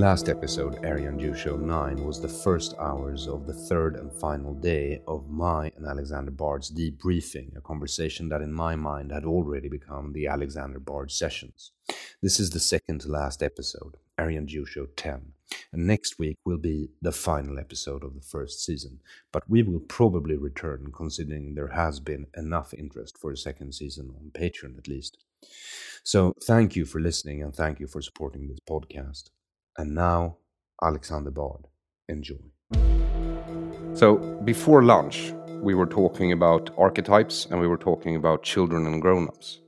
Last episode, Aryan Show 9, was the first hours of the third and final day of my and Alexander Bard's debriefing, a conversation that in my mind had already become the Alexander Bard sessions. This is the second to last episode, Aryan Show 10, and next week will be the final episode of the first season, but we will probably return considering there has been enough interest for a second season on Patreon at least. So thank you for listening and thank you for supporting this podcast. And now, Alexander Bard. Enjoy. So, before lunch, we were talking about archetypes and we were talking about children and grown ups.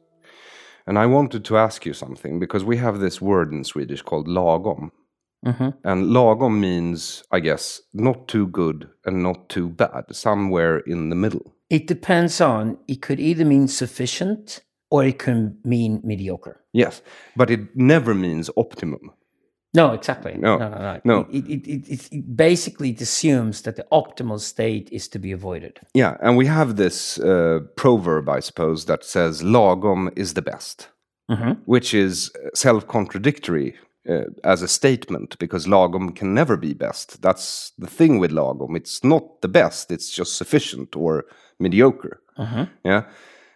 And I wanted to ask you something because we have this word in Swedish called lagom. Mm-hmm. And lagom means, I guess, not too good and not too bad, somewhere in the middle. It depends on, it could either mean sufficient or it can mean mediocre. Yes, but it never means optimum. No, exactly. No, no, no. no. It, it, it, it, it basically it assumes that the optimal state is to be avoided. Yeah, and we have this uh, proverb, I suppose, that says lagom is the best, which is self contradictory uh, as a statement because lagom can never be best. That's the thing with lagom. It's not the best, it's just sufficient or mediocre. Yeah.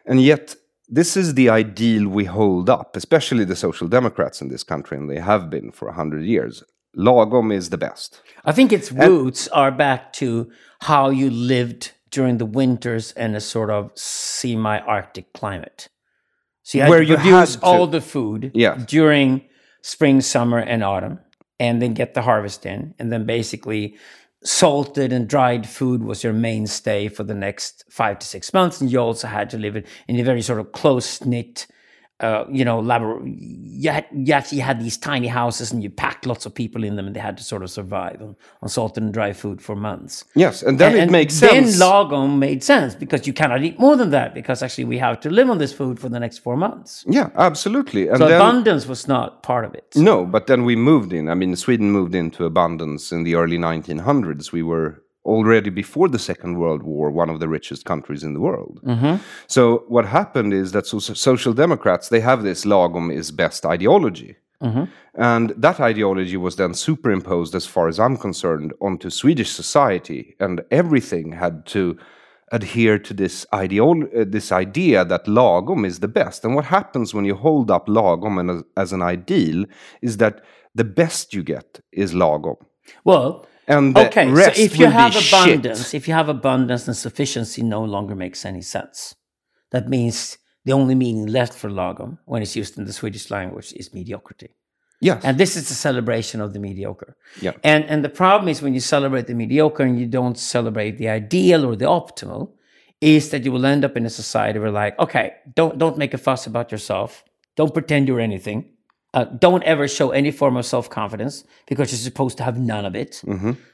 And yet, this is the ideal we hold up, especially the social democrats in this country, and they have been for a hundred years. Lagom is the best. I think its roots are back to how you lived during the winters in a sort of semi-Arctic climate. So you had Where to you produce had to- all the food Yeah. during spring, summer, and autumn, and then get the harvest in, and then basically salted and dried food was your mainstay for the next five to six months, and you also had to live it in a very sort of close knit. Uh, you know, labor. You, had, you actually had these tiny houses, and you packed lots of people in them, and they had to sort of survive on, on salted and dry food for months. Yes, and then And- it and makes sense. then lagom made sense because you cannot eat more than that because actually we have to live on this food for the next four months. yeah, absolutely. And So then, abundance was not part of it. No, but then we moved in. I mean, Sweden moved into abundance in the early 1900s. We were already before the Second World War one of the richest countries in the world. So what happened is that so- social democrats they have this lagom is best ideology. And that ideology was then superimposed, as far as I'm concerned, onto Swedish society, and everything had to adhere to this ideol- uh, this idea that lagom is the best. And what happens when you hold up lagom and as, as an ideal is that the best you get is lagom. Well, And okay, so if you have shit. abundance, if you have abundance and sufficiency no longer makes any sense. That means the only meaning left for lagom when it's used in the Swedish language is mediocrity. Yes. And this is the celebration of the mediocre. Yeah. And and the problem is when you celebrate the mediocre and you don't celebrate the ideal or the optimal, is that you will end up in a society where like, okay, don't don't make a fuss about yourself. Don't pretend you're anything. Uh, don't ever show any form of self confidence because you're supposed to have none of it.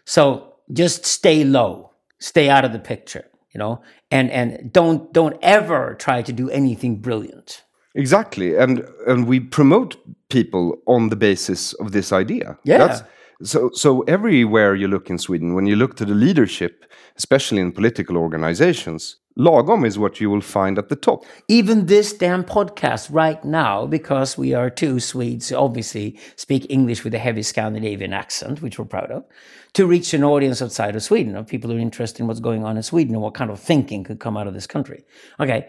So just stay low, stay out of the picture, you know, and and don't don't ever try to do anything brilliant. Exactly, and and we promote people on the basis of this idea. Yeah. so so everywhere you look in Sweden, when you look to the leadership, especially in political organizations, lagom is what you will find at the top. even this damn podcast right now, because we are two Swedes obviously speak English with a heavy Scandinavian accent, which we're proud of, to reach an audience outside of Sweden, of people who are interested in what's going on in Sweden and what kind of thinking could come out of this country. Okay.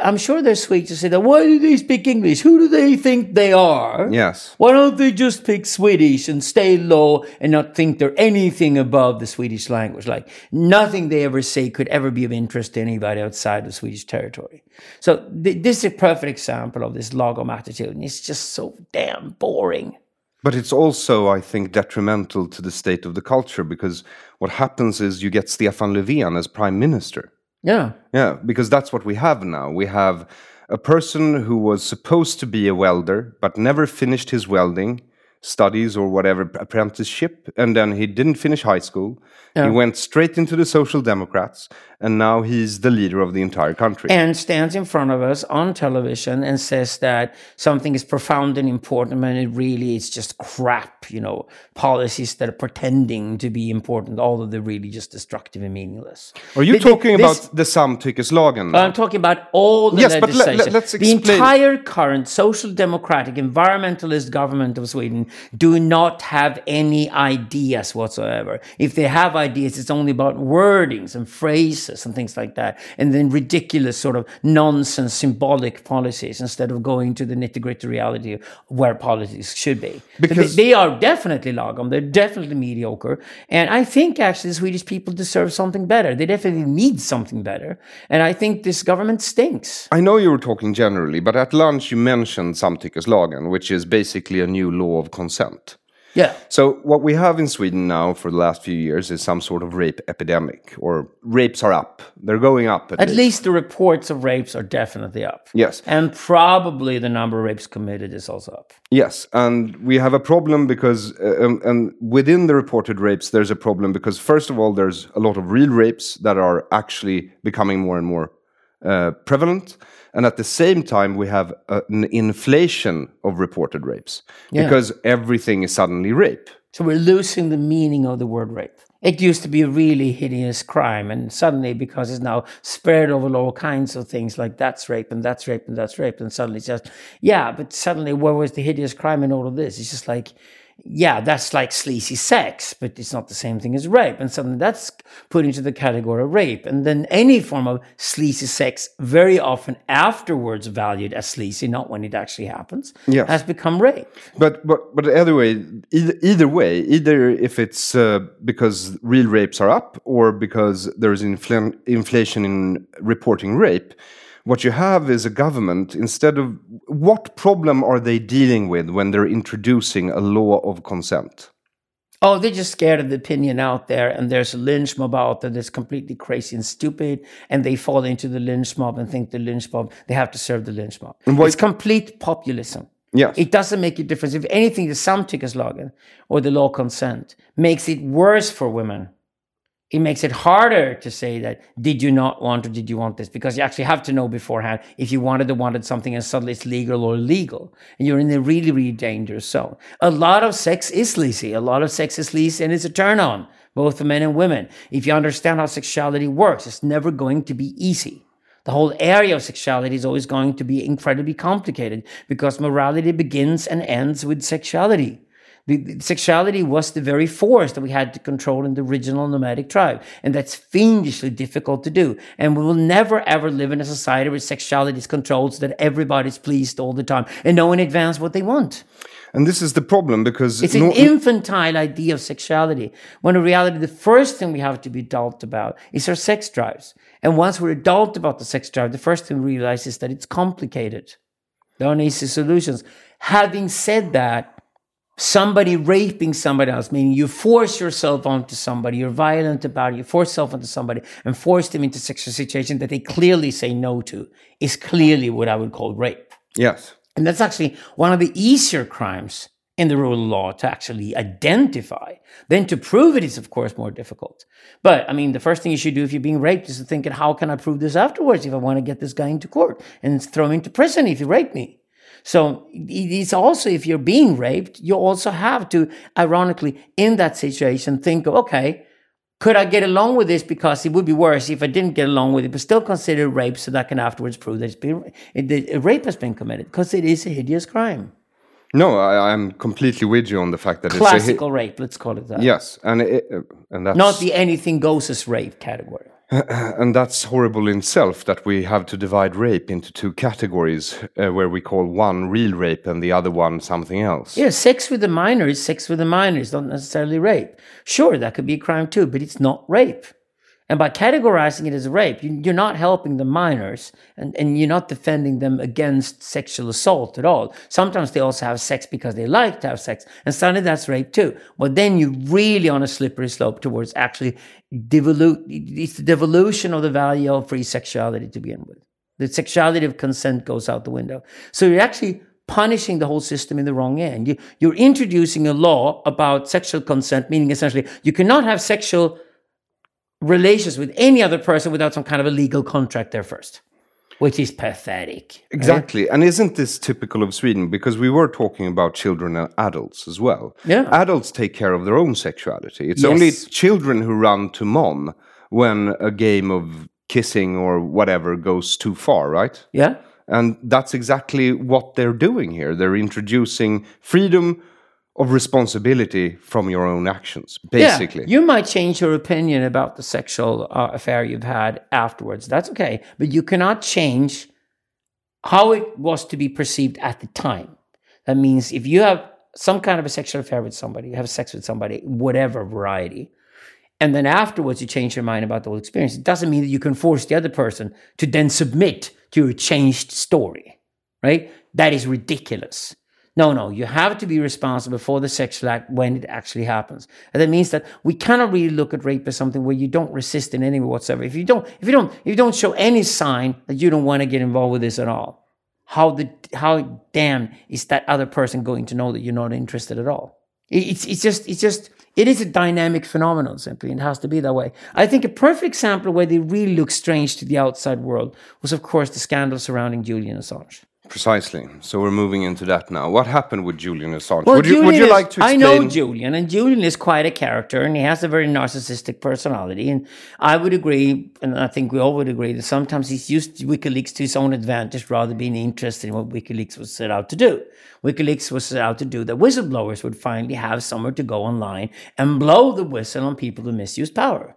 I'm sure they're Swedes to say that, why do they speak English? Who do they think they are? Yes. Why don't they just speak Swedish and stay low and not think they're anything above the Swedish language? Like nothing they ever say could ever be of interest to anybody outside of Swedish territory. So th- this is a perfect example of this lagom attitude, and it's just so damn boring. But it's also, I think, detrimental to the state of the culture because what happens is you get Stefan Löfven as prime minister. Yeah. Yeah, because that's what we have now. We have a person who was supposed to be a welder but never finished his welding studies or whatever apprenticeship, and then he didn't finish high school. He went straight into the Social Democrats, and now he's the leader of the entire country. and stands in front of us on television and says that something is profound and important when it really is just crap, you know, policies that are pretending to be important, although they're really just destructive and meaningless. Are you th- talking this- about the samtyckeslagen? I'm talking about all the Yes, but le- legislation. le- let's explain. the entire current social democratic environmentalist government of Sweden do not have any ideas whatsoever. If they have ideas, it's only about wordings and phrases and things like that. And then ridiculous sort of nonsense symbolic policies instead of going to the nitty gritty reality where politics should be. Because- they, they are definitely lagom. They're definitely mediocre. And I think actually the Swedish people deserve something better. They definitely need something better. And I think this government stinks. I know you were talking generally, but at lunch you mentioned samtyckeslagen, which is basically a new law of consent. Yeah. So what we have in Sweden now for the last few years is some sort of rape epidemic, or rapes are up. They're going up at, At least the reports of rapes are definitely up. Yes. And probably the number of rapes committed is also up. Yes, and we have a problem because, uh, um, and within the reported rapes, there's a problem because, first of all, there's a lot of real rapes that are actually becoming more and more uh, prevalent. And at the same time, we have uh, an inflation of reported rapes Yeah. because everything is suddenly rape. So we're losing the meaning of the word rape. It used to be a really hideous crime, and suddenly, because it's now spread over all kinds of things like that's rape and that's rape and that's rape, and suddenly it's just, yeah, but suddenly, where was the hideous crime in all of this? It's just like, yeah, that's like sleazy sex, but it's not the same thing as rape. And suddenly that's put into the category of rape. And then any form of sleazy sex, very often afterwards valued as sleazy, not when it actually happens, Yes. has become rape. But but but either way, either, either way, either if it's uh, because real rapes are up or because there is infl- inflation in reporting rape, what you have is a government instead of what problem are they dealing with when they're introducing a law of consent? Oh, they're just scared of the opinion out there, and there's a lynch mob out there that's completely crazy and stupid, and they fall into the lynch mob and think the lynch mob they have to serve the lynch mob. why- It's complete populism. Yes. It doesn't make a difference. If anything, the samtyckeslagen or the law consent makes it worse for women. It makes it harder to say that did you not want or did you want this? Because you actually have to know beforehand if you wanted or wanted something and suddenly it's legal or illegal. And you're in a really, really dangerous zone. A lot of sex is sleazy. A lot of sex is sleazy and it's a turn on, both for men and women. If you understand how sexuality works, it's never going to be easy. The whole area of sexuality is always going to be incredibly complicated because morality begins and ends with sexuality. The, the sexuality was the very force that we had to control in the original nomadic tribe. And that's fiendishly difficult to do. And we will never ever live in a society where sexuality is controlled so that everybody's pleased all the time and know in advance what they want. And this is the problem because It's an infantile idea of sexuality. When in reality, the first thing we have to be adult about is our sex drives. And once we're adult about the sex drive, the first thing we realize is that it's complicated. There aren't easy solutions. Having said that, somebody raping somebody else, meaning you force yourself onto somebody, you're violent about it, you force yourself onto somebody and force them into sexual situation that they clearly say no to, is clearly what I would call rape. yes, And that's actually one of the easier crimes in the rule of law to actually identify. Then to prove it is, of course, more difficult. But I mean, the first thing you should do if you're being raped is to think, how can I prove this afterwards if I want to get this guy into court and throw him into prison if he raped me? So it's also, if you're being raped, you also have to, ironically, in that situation, think of, okay, could I get along with this because it would be worse if I didn't get along with it, but still consider rape so that I can afterwards prove that it's been, it, a rape has been committed because it is a hideous crime. no, I, I'm completely with you on the fact that it's Classical rape, let's call it that. yes, and it, and that's Not the anything goes as rape category. and that's horrible in itself that we have to divide rape into two categories uh, where we call one real rape and the other one something else. Yeah, sex with a minor is sex with a minor. It's not necessarily rape. Sure, that could be a crime too, but it's not rape. And by categorizing it as rape, you- you're not helping the minors and, and you're not defending them against sexual assault at all. Sometimes they also have sex because they like to have sex, and suddenly that's rape too. But then you're really on a slippery slope towards actually devolute, it's the devolution of the value of free sexuality to begin with. The sexuality of consent goes out the window. So you're actually punishing the whole system in the wrong end. You, you're introducing a law about sexual consent, meaning essentially you cannot have sexual relations with any other person without some kind of a legal contract there first, which is pathetic. right? Exactly. And isn't this typical of Sweden? Because we were talking about children and adults as well. Yeah. Adults take care of their own sexuality. It's Yes. only children who run to mom when a game of kissing or whatever goes too far, right? Yeah. And that's exactly what they're doing here. They're introducing freedom of responsibility from your own actions, basically. Yeah, you might change your opinion about the sexual uh, affair you've had afterwards. That's okay. But you cannot change how it was to be perceived at the time. That means if you have some kind of a sexual affair with somebody, you have sex with somebody, whatever variety, and then afterwards you change your mind about the whole experience, it doesn't mean that you can force the other person to then submit to your changed story, right? That is ridiculous. No, no, you have to be responsible for the sexual act when it actually happens. And that means that we cannot really look at rape as something where you don't resist in any way whatsoever. If you don't, if you don't, if you don't show any sign that you don't want to get involved with this at all, how the how damn is that other person going to know that you're not interested at all? It's it's just it's just it is a dynamic phenomenon simply it has to be that way. I think a perfect example where they really look strange to the outside world was of course the scandal surrounding Julian Assange. Precisely. So we're moving into that now. What happened with Julian Assange? Well, would, you, would you is- like to explain? I know Julian, and Julian is quite a character, and he has a very narcissistic personality. And I would agree, and I think we all would agree, that sometimes he's used WikiLeaks to his own advantage rather than being interested in what WikiLeaks was set out to do. WikiLeaks was set out to do that whistleblowers would finally have somewhere to go online and blow the whistle on people who misuse power.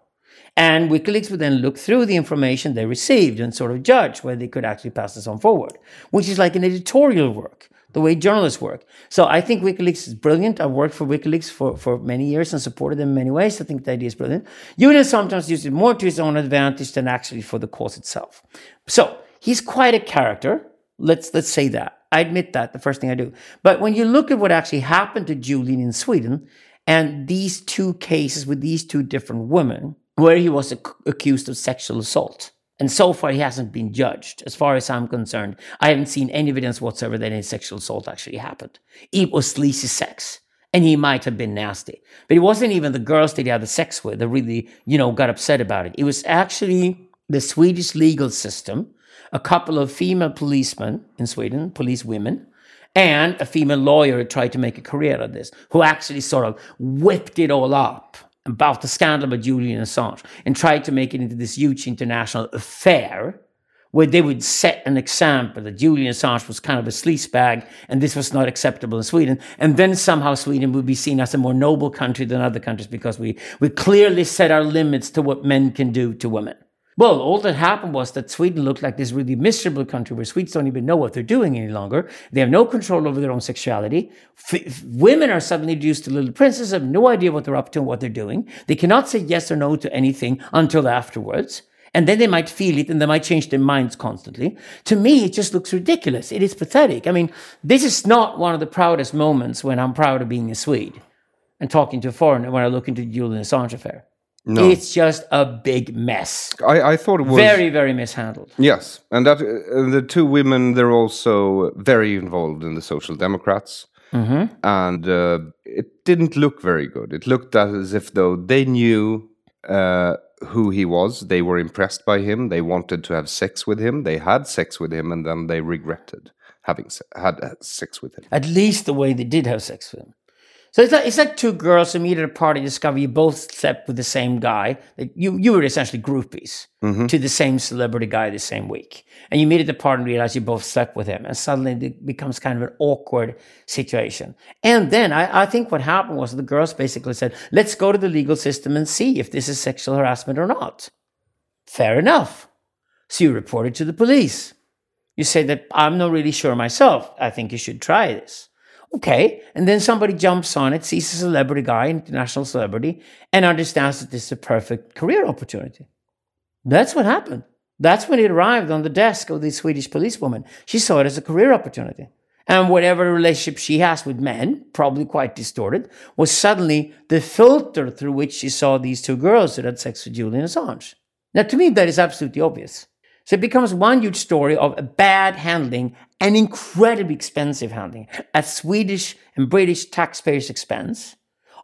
And WikiLeaks would then look through the information they received and sort of judge whether they could actually pass this on forward, which is like an editorial work, the way journalists work. So I think WikiLeaks is brilliant. I've worked for WikiLeaks for, for many years and supported them in many ways. I think the idea is brilliant. Julian sometimes uses it more to his own advantage than actually for the cause itself. So he's quite a character. Let's let's say that. I admit that the first thing I do. But when you look at what actually happened to Julian in Sweden and these two cases with these two different women, where he was ac- accused of sexual assault. And so far, he hasn't been judged. As far as I'm concerned, I haven't seen any evidence whatsoever that any sexual assault actually happened. It was sleazy sex. And he might have been nasty. But it wasn't even the girls that he had the sex with that really, you know, got upset about it. It was actually the Swedish legal system, a couple of female policemen in Sweden, police women, and a female lawyer who tried to make a career out of this, who actually sort of whipped it all up about the scandal about Julian Assange and tried to make it into this huge international affair where they would set an example that Julian Assange was kind of a sleazebag and this was not acceptable in Sweden. And then somehow Sweden would be seen as a more noble country than other countries because we, we clearly set our limits to what men can do to women. Well, all that happened was that Sweden looked like this really miserable country where Swedes don't even know what they're doing any longer. They have no control over their own sexuality. F- women are suddenly reduced to little princesses, have no idea what they're up to and what they're doing. They cannot say yes or no to anything until afterwards. And then they might feel it and they might change their minds constantly. To me, it just looks ridiculous. It is pathetic. I mean, this is not one of the proudest moments when I'm proud of being a Swede and talking to a foreigner when I look into Julian Assange affair. No. It's just a big mess. I, I thought it was Very, very mishandled. yes, and that uh, the two women they're also very involved in the Social Democrats, Mm-hmm. and uh, it didn't look very good. It looked as if though they knew uh, who he was, they were impressed by him, they wanted to have sex with him, they had sex with him, and then they regretted having se- had uh, sex with him. At least the way they did have sex with him. So it's like, it's like two girls who meet at a party, discover you both slept with the same guy. Like, You, you were essentially groupies mm-hmm. to the same celebrity guy the same week. And you meet at the party and realize you both slept with him. And suddenly it becomes kind of an awkward situation. And then I, I think what happened was the girls basically said, let's go to the legal system and see if this is sexual harassment or not. Fair enough. So you report it to the police. You say that I'm not really sure myself. I think you should try this. Okay. And then somebody jumps on it, sees a celebrity guy, international celebrity, and understands that this is a perfect career opportunity. That's what happened. That's when it arrived on the desk of the Swedish policewoman. She saw it as a career opportunity. And whatever relationship she has with men, probably quite distorted, was suddenly the filter through which she saw these two girls that had sex with Julian Assange. Now, to me, that is absolutely obvious. So it becomes one huge story of a bad handling and incredibly expensive handling at Swedish and British taxpayers' expense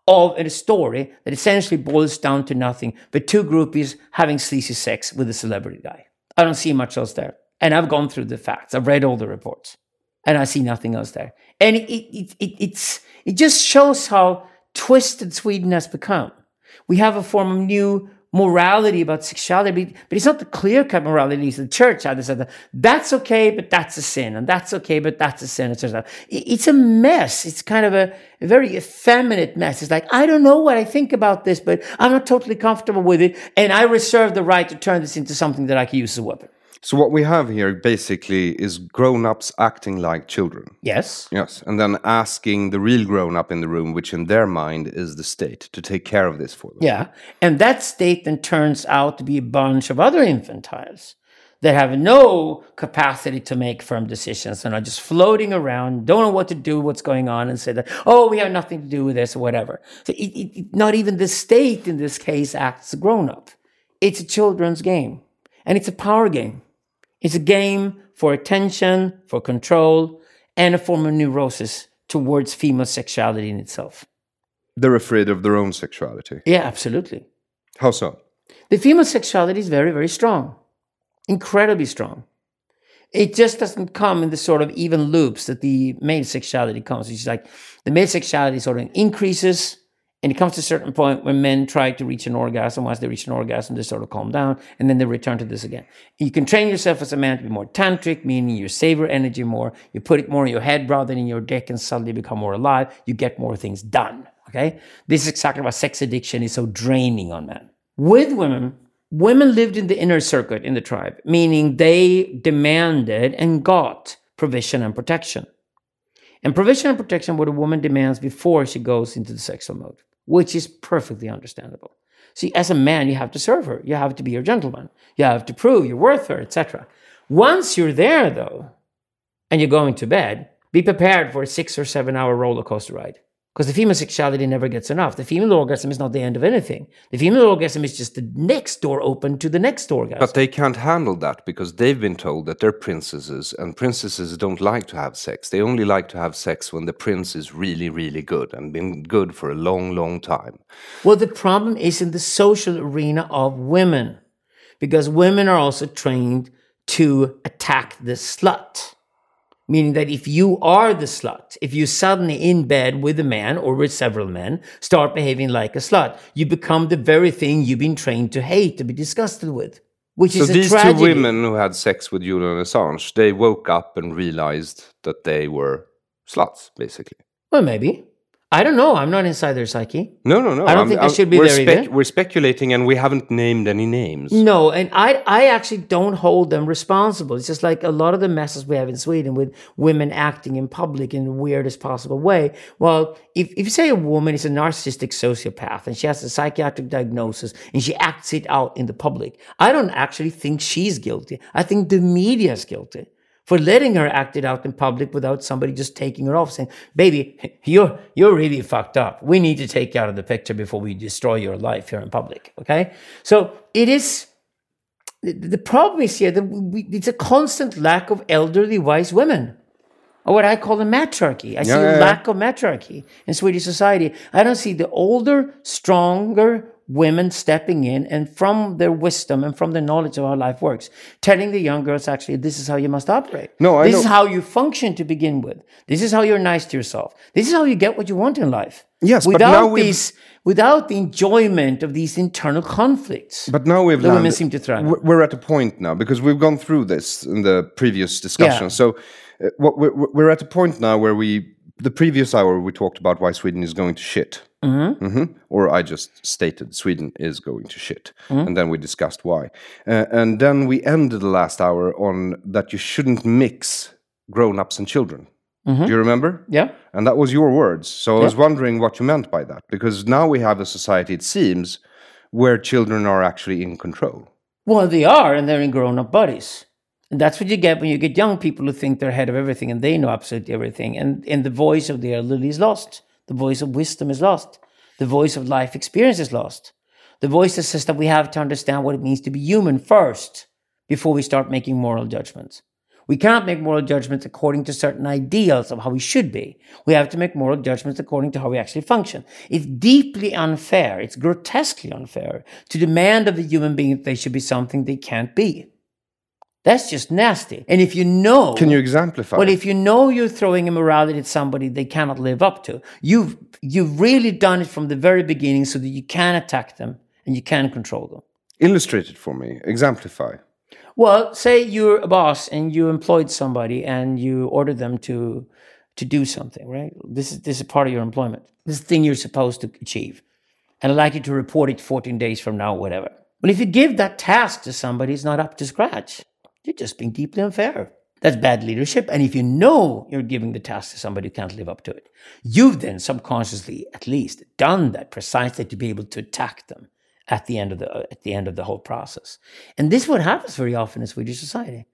of a story that essentially boils down to nothing but two groupies having sleazy sex with a celebrity guy. I don't see much else there. And I've gone through the facts. I've read all the reports. And I see nothing else there. And it, it, it, it's, it just shows how twisted Sweden has become. We have a form of new morality about sexuality, but, it's not the clear cut morality. The church said that that's okay, but that's a sin, and that's okay, but that's a sin, etc. It's a mess. It's kind of a, a very effeminate mess. It's like I don't know what I think about this, but I'm not totally comfortable with it, and I reserve the right to turn this into something that I can use as a weapon. So what we have here basically is grown-ups acting like children. Yes. Yes, and then asking the real grown-up in the room, which in their mind is the state, to take care of this for them. Yeah. And that state then turns out to be a bunch of other infantiles that have no capacity to make firm decisions and are just floating around, don't know what to do, what's going on, and say that, oh, we have nothing to do with this or whatever. So it, it, not even the state in this case acts a grown up. It's a children's game, and it's a power game. It's a game for attention, for control, and a form of neurosis towards female sexuality in itself. They're afraid of their own sexuality. Yeah, absolutely. How so? The female sexuality is very, very strong, incredibly strong. It just doesn't come in the sort of even loops that the male sexuality comes. It's like the male sexuality sort of increases, and it comes to a certain point when men try to reach an orgasm. Once they reach an orgasm, they sort of calm down, and then they return to this again. You can train yourself as a man to be more tantric, meaning you savor energy more, you put it more in your head rather than in your dick, and suddenly become more alive. You get more things done. Okay, this is exactly why sex addiction is so draining on men. With women, women lived in the inner circuit in the tribe, meaning they demanded and got provision and protection. And provision and protection what a woman demands before she goes into the sexual mode, which is perfectly understandable. See, as a man, you have to serve her. You have to be your gentleman. You have to prove you're worth her, etc. Once you're there, though, and you're going to bed, be prepared for a six or seven hour roller coaster ride. Because the female sexuality never gets enough. The female orgasm is not the end of anything. The female orgasm is just the next door open to the next orgasm. But they can't handle that because they've been told that they're princesses, and princesses don't like to have sex. They only like to have sex when the prince is really, really good and been good for a long, long time. well, the problem is in the social arena of women, because women are also trained to attack the slut. Meaning that if you are the slut, if you suddenly in bed with a man or with several men start behaving like a slut, you become the very thing you've been trained to hate, to be disgusted with. Which So is these two women who had sex with Julian Assange, they woke up and realized that they were sluts, basically. Well, maybe. I don't know. I'm not inside their psyche. No, no, no. I don't think I should be we're there either. We're speculating, and we haven't named any names. No, and I, I actually don't hold them responsible. It's just like a lot of the messes we have in Sweden with women acting in public in the weirdest possible way. Well, if, if you say a woman is a narcissistic sociopath and she has a psychiatric diagnosis and she acts it out in the public, I don't actually think she's guilty. I think the media is guilty for letting her act it out in public without somebody just taking her off saying, baby, you're, you're really fucked up. We need to take you out of the picture before we destroy your life here in public. Okay. So it is, the, problem is here that we, it's a constant lack of elderly wise women. Or what I call a matriarchy. I see Yeah, a yeah, yeah. lack of matriarchy in Swedish society. I don't see the older, stronger women stepping in and from their wisdom and from their knowledge of how life works, telling the young girls actually, this is how you must operate. No, I this is how you function to begin with. This is how you're nice to yourself. This is how you get what you want in life. Yes, but without these, without the enjoyment of these internal conflicts. But now we've The women landed- seem to thrive. we're- at a point now because we've gone through this in the previous discussion. Yeah. So, uh, what we're, we're at a point now where we, the previous hour, we talked about why Sweden is going to shit. Mm-hmm. hmm Or I just stated Sweden is going to shit, Mm-hmm. and then we discussed why. Uh, and then we ended the last hour on that you shouldn't mix grown-ups and children. Mm-hmm. Do you remember? yeah. And that was your words. So I was wondering what you meant by that. Because now we have a society, it seems, where children are actually in control. Well, they are, and they're in grown up bodies. And that's what you get when you get young people who think they're ahead of everything and they know absolutely everything. And, and the voice of the elderly is lost. The voice of wisdom is lost. The voice of life experience is lost. The voice that says that we have to understand what it means to be human first before we start making moral judgments. We cannot make moral judgments according to certain ideals of how we should be. We have to make moral judgments according to how we actually function. It's deeply unfair, it's grotesquely unfair to demand of the human being that they should be something they can't be. That's just nasty. And if you know. Can you exemplify? Well, if you know you're throwing a morality at somebody they cannot live up to, you've you've really done it from the very beginning so that you can attack them and you can control them. Illustrate it for me. Exemplify. Well, say you're a boss and you employed somebody and you ordered them to to do something, right? This is this is part of your employment. This thing you're supposed to achieve. And I'd like you to report it 14 days from now, whatever. But if you give that task to somebody it's not up to scratch, you're just being deeply unfair. That's bad leadership. And if you know you're giving the task to somebody who can't live up to it, you've then subconsciously, at least, done that precisely to be able to attack them at the end of the at the end of the whole process. And this is what happens very often in Swedish society.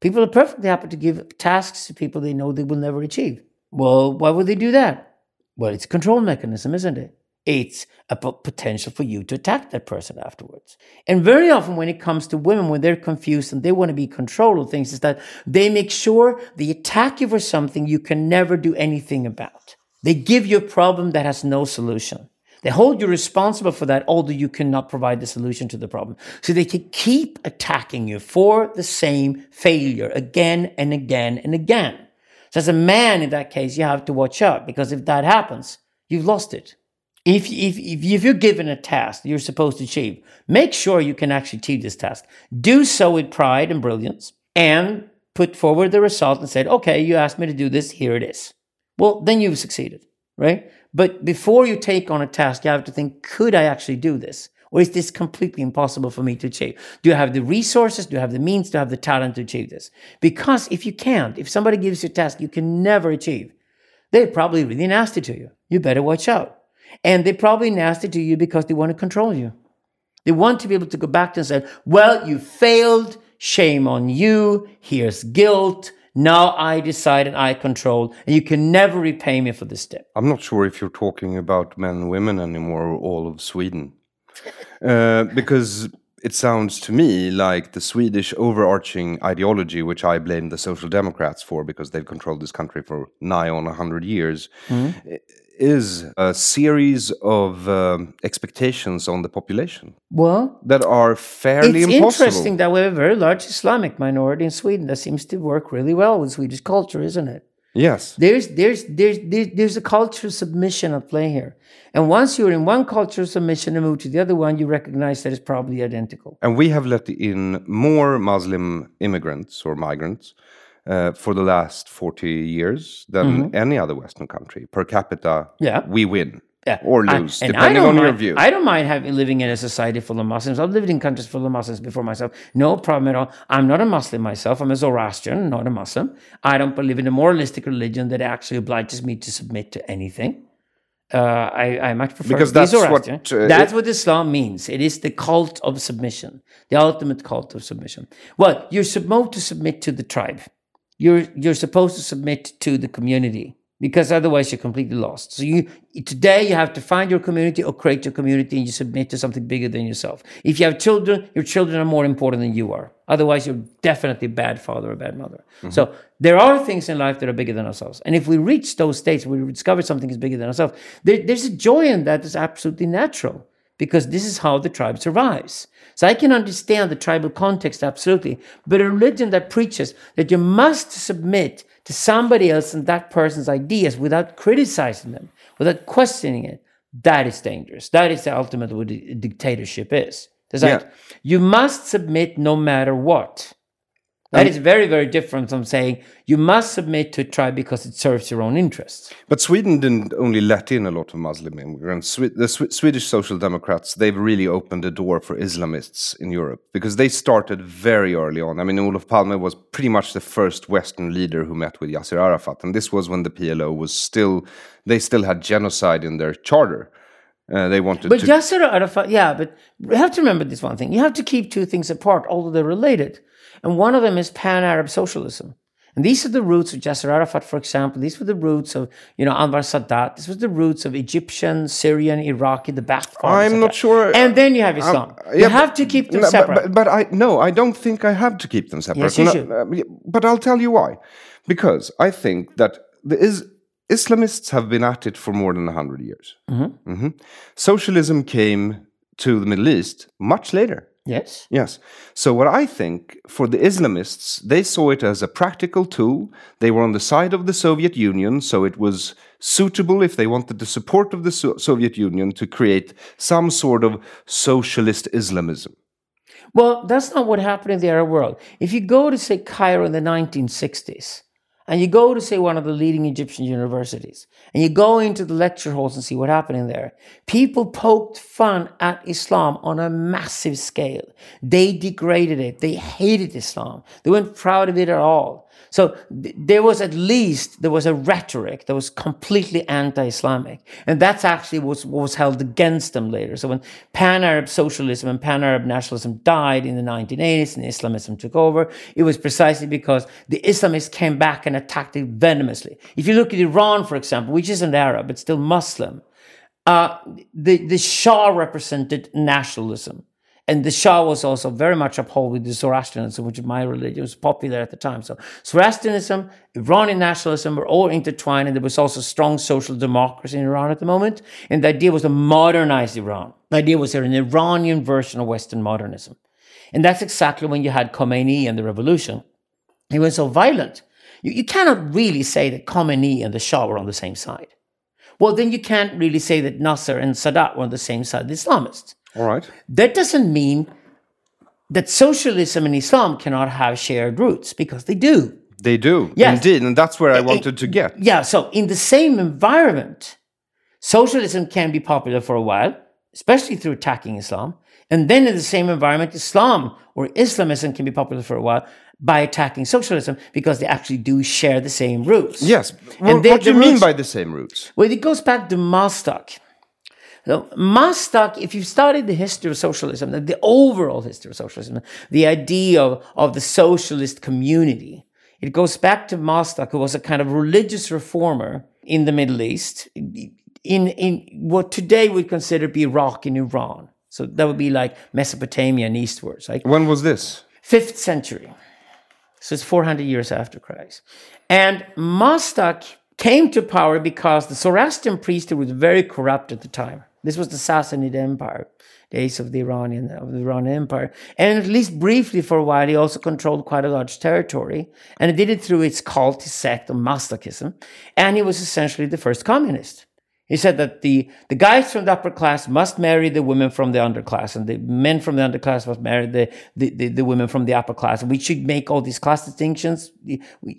People are perfectly happy to give tasks to people they know they will never achieve. Well, why would they do that? Well, it's a control mechanism, isn't it? It's a potential for you to attack that person afterwards. And very often, when it comes to women, when they're confused and they want to be control of things, is that they make sure they attack you for something you can never do anything about. They give you a problem that has no solution. They hold you responsible for that, although you cannot provide the solution to the problem. So they can keep attacking you for the same failure again and again and again. So as a man, in that case, you have to watch out because if that happens, you've lost it. If, if, if you're given a task you're supposed to achieve, make sure you can actually achieve this task. Do so with pride and brilliance and put forward the result and said, okay, you asked me to do this, here it is. Well, then you've succeeded, right? But before you take on a task, you have to think, could I actually do this? Or is this completely impossible for me to achieve? Do I have the resources? Do I have the means? Do I have the talent to achieve this? Because if you can't, if somebody gives you a task you can never achieve, they're probably really nasty to you. You better watch out. And they're probably nasty to you because they want to control you. They want to be able to go back to and say, well, you failed. Shame on you. Here's guilt. Now I decide and I control, and you can never repay me for this step. I'm not sure if you're talking about men and women anymore or all of Sweden. uh, because it sounds to me like the Swedish overarching ideology, which I blame the Social Democrats for because they've controlled this country for nigh on 100 years, mm -hmm is a series of um, expectations on the population. Well, that are fairly important. it's impossible. interesting that we have a very large Islamic minority in Sweden that seems to work really well with Swedish culture, isn't it? Yes. There's there's there's there's, there's a cultural submission at play here, and once you're in one cultural submission and move to the other one, you recognize that it's probably identical. And we have let in more Muslim immigrants or migrants uh, for the last 40 years than mm -hmm. any other Western country. Per capita, yeah. we win. Yeah. Or lose, I, depending on mind, your view. I don't mind having living in a society full of Muslims. I've lived in countries full of Muslims before myself. No problem at all. I'm not a Muslim myself. I'm a Zoroastrian, not a Muslim. I don't believe in a moralistic religion that actually obliges me to submit to anything. Uh, I, I much prefer because that's what uh, that's what Islam means. It is the cult of submission, the ultimate cult of submission. Well, you're supposed to submit to the tribe you're you're supposed to submit to the community because otherwise you're completely lost. So you today you have to find your community or create your community and you submit to something bigger than yourself. If you have children, your children are more important than you are. Otherwise, you're definitely a bad father or bad mother. Mm-hmm. So there are things in life that are bigger than ourselves. And if we reach those states where we discover something is bigger than ourselves, there, there's a joy in that that's absolutely natural because this is how the tribe survives. So I can understand the tribal context absolutely, but a religion that preaches that you must submit to somebody else and that person's ideas without criticizing them, without questioning it, that is dangerous. That is the ultimate what a dictatorship is. It's like yeah. you must submit no matter what. That is very, very different from saying you must submit to a tribe because it serves your own interests. But Sweden didn't only let in a lot of Muslim immigrants. The Swedish Social Democrats, they've really opened the door for Islamists in Europe because they started very early on. I mean, Olof Palme was pretty much the first Western leader who met with Yasser Arafat. And this was when the PLO was still, they still had genocide in their charter. Uh, they wanted but to. But Yasser Arafat, yeah, but you have to remember this one thing. You have to keep two things apart, although they're related. And one of them is pan Arab socialism. And these are the roots of Yasser Arafat, for example. These were the roots of, you know, Anwar Sadat. This was the roots of Egyptian, Syrian, Iraqi, the Ba'ath. I'm not sure. And then you have Islam. Um, yeah, you have to keep them no, separate. But, but, I no, I don't think I have to keep them separate. Yes, you no, should. Uh, but I'll tell you why. Because I think that there is Islamists have been at it for more than 100 years. Mm -hmm. Mm -hmm. Socialism came to the Middle East much later. Yes. Yes. So, what I think for the Islamists, they saw it as a practical tool. They were on the side of the Soviet Union, so it was suitable if they wanted the support of the so Soviet Union to create some sort of socialist Islamism. Well, that's not what happened in the Arab world. If you go to, say, Cairo in the 1960s, and you go to, say, one of the leading Egyptian universities, and you go into the lecture halls and see what happened in there, people poked fun at Islam on a massive scale. They degraded it. They hated Islam. They weren't proud of it at all. So th- there was at least there was a rhetoric that was completely anti-Islamic, and that's actually what was, what was held against them later. So when pan-Arab socialism and pan-Arab nationalism died in the 1980s and Islamism took over, it was precisely because the Islamists came back and attacked it venomously. If you look at Iran, for example, which isn't Arab but still Muslim, uh, the the Shah represented nationalism. And the Shah was also very much upheld with the Zoroastrianism, which is my religion, was popular at the time. So Zoroastrianism, Iranian nationalism were all intertwined, and there was also strong social democracy in Iran at the moment. And the idea was to modernize Iran. The idea was there an Iranian version of Western modernism. And that's exactly when you had Khomeini and the revolution. He was so violent. You, you cannot really say that Khomeini and the Shah were on the same side. Well, then you can't really say that Nasser and Sadat were on the same side, the Islamists. All right. That doesn't mean that socialism and Islam cannot have shared roots because they do. They do. Yes. Indeed. And that's where I eh, eh, wanted to get. Yeah, so in the same environment, socialism can be popular for a while, especially through attacking Islam. And then in the same environment, Islam or Islamism can be popular for a while by attacking socialism because they actually do share the same roots. Yes. And Well, they- what do you the mean by the same roots? Well, it goes back to Mazdak. So Mazdak, if you've studied the history of socialism, the, the overall history of socialism, the idea of, of the socialist community, it goes back to Mazdak, who was a kind of religious reformer in the Middle East, in, in what today we consider be Iraq and Iran. So that would be like Mesopotamia and eastwards, like When was this? fifth century. So it's 400 years after Christ. And Mazdak came to power because the Zoroastrian priesthood was very corrupt at the time. This was the Sassanid Empire, days of the Iranian of the Iranian Empire. And at least briefly for a while, he also controlled quite a large territory. And he did it through its cult, his sect of Mazdakism. And he was essentially the first communist. He said that the, the guys from the upper class must marry the women from the underclass, and the men from the underclass must marry the, the, the, the women from the upper class. We should make all these class distinctions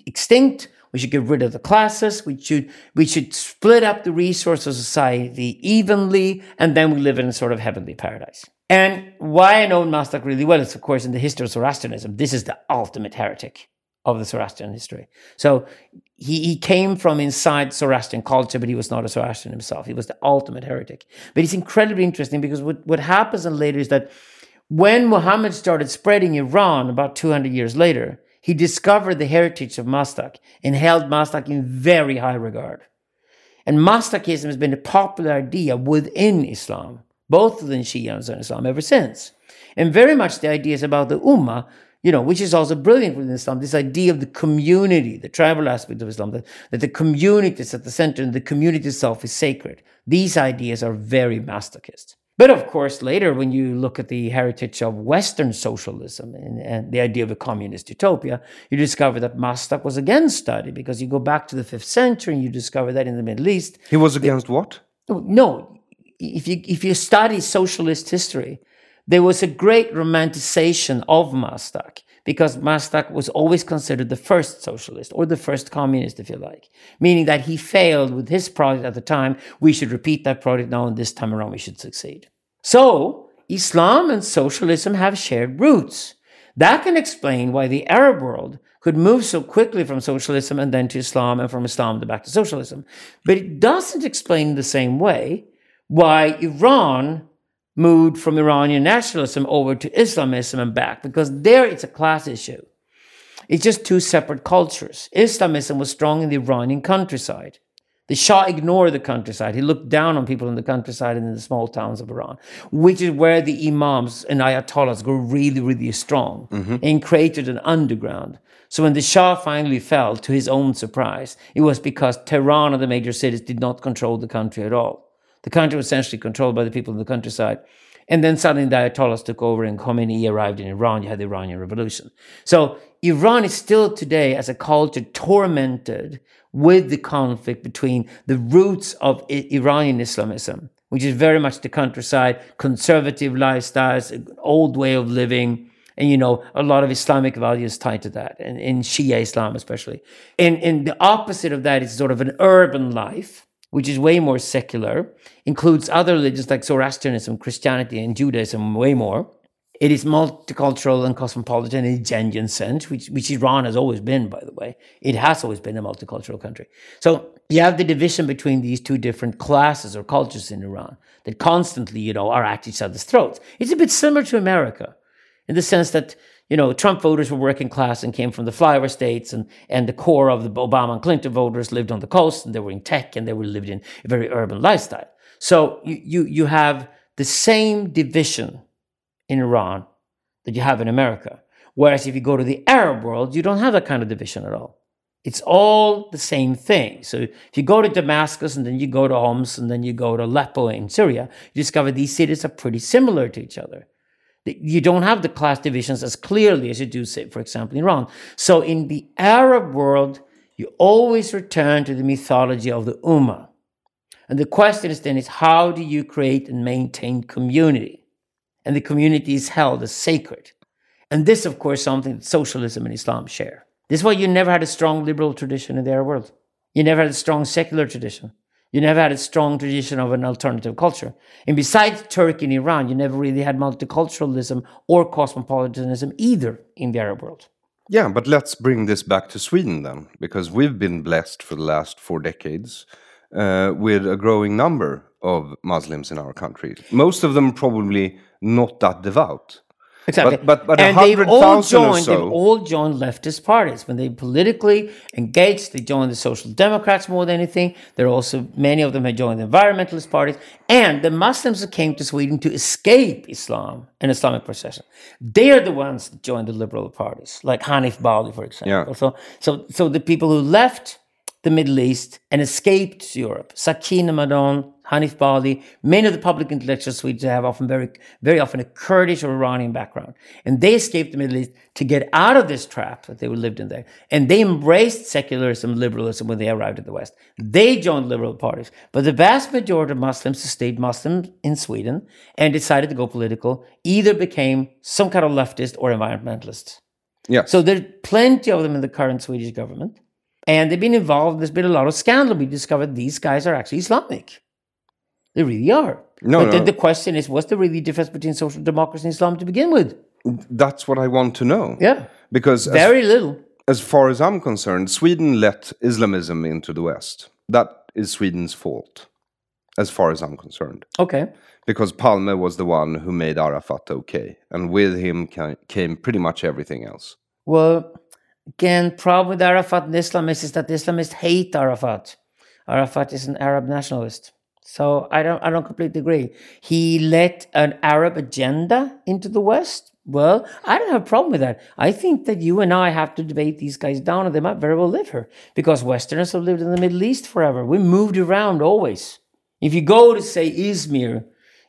extinct. We should get rid of the classes. We should, we should split up the resources of society evenly, and then we live in a sort of heavenly paradise. And why I know Mazdak really well is, of course, in the history of Zoroastrianism. This is the ultimate heretic of the Zoroastrian history. So he, he came from inside Zoroastrian culture, but he was not a Zoroastrian himself. He was the ultimate heretic. But it's incredibly interesting because what, what happens later is that when Muhammad started spreading Iran about 200 years later, he discovered the heritage of Mazdak and held Mazdak in very high regard. And Mazdakism has been a popular idea within Islam, both within Shia and Islam ever since. And very much the ideas about the Ummah, you know, which is also brilliant within Islam, this idea of the community, the tribal aspect of Islam, that, that the community is at the center and the community itself is sacred. These ideas are very Mazdakist. But of course, later, when you look at the heritage of Western socialism and, and the idea of a communist utopia, you discover that Mazdak was again studied because you go back to the fifth century and you discover that in the Middle East, He was against what? no, if you if you study socialist history, there was a great romanticization of Mazdak because Mazdak was always considered the first socialist or the first communist, if you like, meaning that he failed with his project at the time. We should repeat that project now, and this time around we should succeed. So Islam and socialism have shared roots. That can explain why the Arab world could move so quickly from socialism and then to Islam and from Islam to back to socialism. But it doesn't explain the same way why Iran moved from Iranian nationalism over to Islamism and back, because there it's a class issue. It's just two separate cultures. Islamism was strong in the Iranian countryside. The Shah ignored the countryside. He looked down on people in the countryside and in the small towns of Iran, which is where the imams and ayatollahs grew really, really strong mm-hmm. and created an underground. So when the Shah finally fell, to his own surprise, it was because Tehran and the major cities did not control the country at all. The country was essentially controlled by the people in the countryside. And then suddenly the Ayatollahs took over and Khomeini arrived in Iran. You had the Iranian Revolution. So Iran is still today, as a culture, tormented with the conflict between the roots of Iranian Islamism, which is very much the countryside, conservative lifestyles, old way of living, And you know, a lot of Islamic values tied to that, and in Shia Islam especially. And, and the opposite of that is sort of an urban life, which is way more secular, includes other religions like Zoroastrianism, Christianity, and Judaism way more. It is multicultural and cosmopolitan in a genuine sense, which, which Iran has always been, by the way. It has always been a multicultural country. So you have the division between these two different classes or cultures in Iran that constantly, you know, are at each other's throats. It's a bit similar to America in the sense that, you know, Trump voters were working class and came from the flyover states, and, and the core of the Obama and Clinton voters lived on the coast and they were in tech and they were lived in a very urban lifestyle. So you, you, you have the same division in Iran that you have in America. Whereas if you go to the Arab world, you don't have that kind of division at all. It's all the same thing. So if you go to Damascus and then you go to Homs and then you go to Aleppo in Syria, you discover these cities are pretty similar to each other. You don't have the class divisions as clearly as you do, say, for example, in Iran. So in the Arab world, you always return to the mythology of the Ummah. And the question is then is how do you create and maintain community? And the community is held as sacred. And this, of course, something that socialism and Islam share. This is why you never had a strong liberal tradition in the Arab world. You never had a strong secular tradition. You never had a strong tradition of an alternative culture. And besides Turkey and Iran, you never really had multiculturalism or cosmopolitanism either in the Arab world. Yeah, but let's bring this back to Sweden then, because we've been blessed for the last four decades uh, with a growing number of Muslims in our country. Most of them probably not that devout. Exactly. But, but, but and they've all joined. So, they've all joined leftist parties when they politically engaged. They joined the Social Democrats more than anything. There are also many of them have joined the environmentalist parties, and the Muslims that came to Sweden to escape Islam and Islamic procession. They are the ones that joined the liberal parties, like Hanif Bali, for example. Yeah. So, so, so the people who left the Middle East and escaped Europe. Sakine Madon, Hanif Bali, many of the public intellectuals Swedes have often very, very often a Kurdish or Iranian background. And they escaped the Middle East to get out of this trap that they were lived in there. And they embraced secularism, liberalism when they arrived in the West. They joined liberal parties. But the vast majority of Muslims who stayed Muslim in Sweden and decided to go political either became some kind of leftist or environmentalist. yeah. So there's plenty of them in the current Swedish government. And they've been involved. There's been a lot of scandal. We discovered these guys are actually Islamic. They really are. No, but no. then the question is, what's the really difference between social democracy and Islam to begin with? that's what I want to know. Yeah, Because as, very little. as far as I'm concerned, Sweden let Islamism into the West. That is Sweden's fault, as far as I'm concerned. Okay. Because Palme was the one who made Arafat okay. And with him came pretty much everything else. Well, again, problem with Arafat and Islamists is that Islamists hate Arafat. Arafat is an Arab nationalist. So I don't I don't completely agree. He let an Arab agenda into the West. Well, I don't have a problem with that. I think that you and I have to debate these guys down, and they might very well live here because Westerners have lived in the Middle East forever. We moved around always. If you go to say Izmir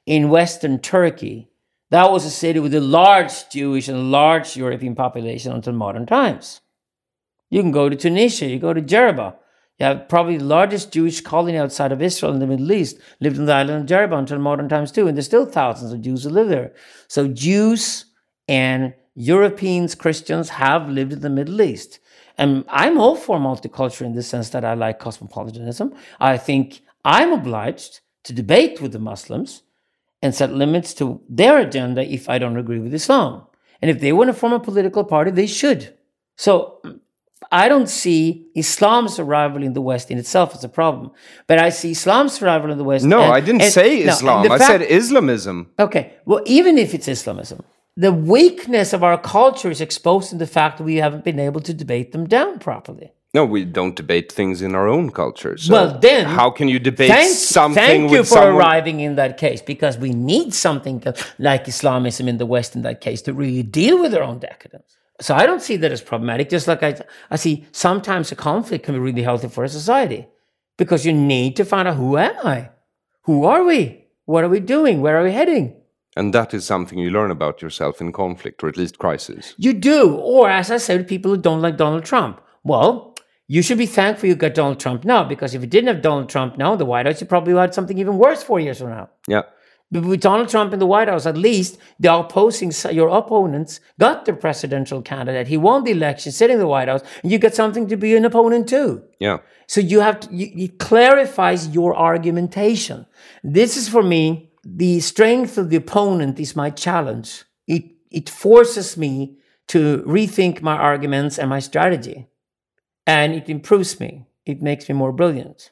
in Western Turkey, that was a city with a large Jewish and large European population until modern times. You can go to Tunisia, you go to Jerba. You have probably the largest Jewish colony outside of Israel in the Middle East, lived on the island of Jerba until modern times too, and there's still thousands of Jews who live there. So Jews and Europeans, Christians have lived in the Middle East. And I'm all for multicultural in the sense that I like cosmopolitanism. I think I'm obliged to debate with the Muslims and set limits to their agenda if I don't agree with Islam. And if they want to form a political party, they should. So I don't see Islam's arrival in the West in itself as a problem, but I see Islam's arrival in the West. No, and- I didn't and- say no, and Islam. the I fact- said Islamism. Okay, well, even if it's Islamism, the weakness of our culture is exposed in the fact that we haven't been able to debate them down properly. No, we don't debate things in our own culture. So Well, then, how can you debate Thank, something thank you with for someone? arriving in that case because we need something like Islamism in the West in that case to really deal with our own decadence. So I don't see that as problematic. Just like I, I see sometimes a conflict can be really healthy for a society because you need to find out who am I, who are we, what are we doing, where are we heading. And that is something you learn about yourself in conflict, or at least crisis. You do, or as I said to people who don't like Donald Trump, well, you should be thankful you got Donald Trump now because if you didn't have Donald Trump now the White House, you probably have had something even worse four years from now. Yeah. But with Donald Trump in the White House, at least the opposing your opponents got the presidential candidate. He won the election, sitting in the White House, and you got something to be an opponent too. Yeah. So you have to, you, it clarifies your argumentation. This is for me the strength of the opponent is my challenge. It it forces me to rethink my arguments and my strategy, and it improves me. It makes me more brilliant.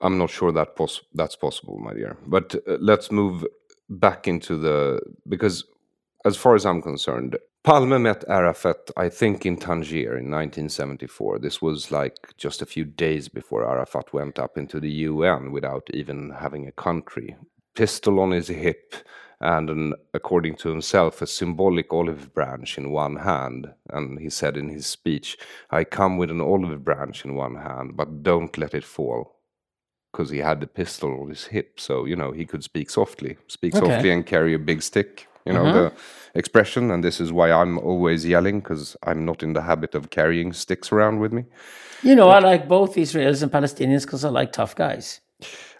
I'm not sure that pos- that's possible, my dear. But uh, let's move back into the because, as far as I'm concerned, Palme met Arafat, I think, in Tangier in 1974. This was like just a few days before Arafat went up into the UN without even having a country. Pistol on his hip, and an, according to himself, a symbolic olive branch in one hand. And he said in his speech, I come with an olive branch in one hand, but don't let it fall because he had the pistol on his hip, so you know he could speak softly, speak Okay. softly, and carry a big stick. You know the mm-hmm. expression, and this is why I'm always yelling because I'm not in the habit of carrying sticks around with me, You know, I like both Israelis and Palestinians because I like tough guys.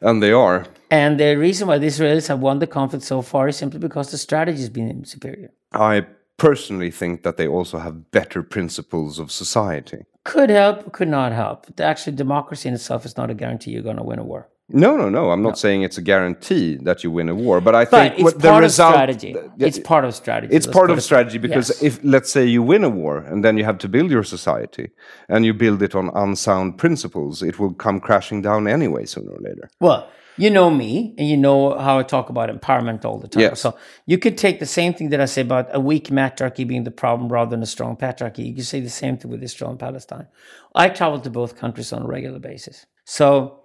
and they are. And the reason why the Israelis have won the conflict so far is simply because the strategy has been superior. I personally think that they also have better principles of society. Could help, could not help. Actually, democracy in itself is not a guarantee you're going to win a war. No, no, no. I'm not saying it's a guarantee that you win a war, but I But think it's what part the of result. strategy. It's part of strategy. It's part of strategy because Yes. if let's say you win a war and then you have to build your society and you build it on unsound principles, it will come crashing down anyway sooner or later. Well, you know me, and you know how I talk about empowerment all the time. Yes. So you could take the same thing that I say about a weak matriarchy being the problem rather than a strong patriarchy. You could say the same thing with Israel and Palestine. I travel to both countries on a regular basis. So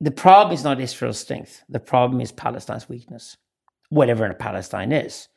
the problem is not Israel's strength. The problem is Palestine's weakness, whatever Palestine is.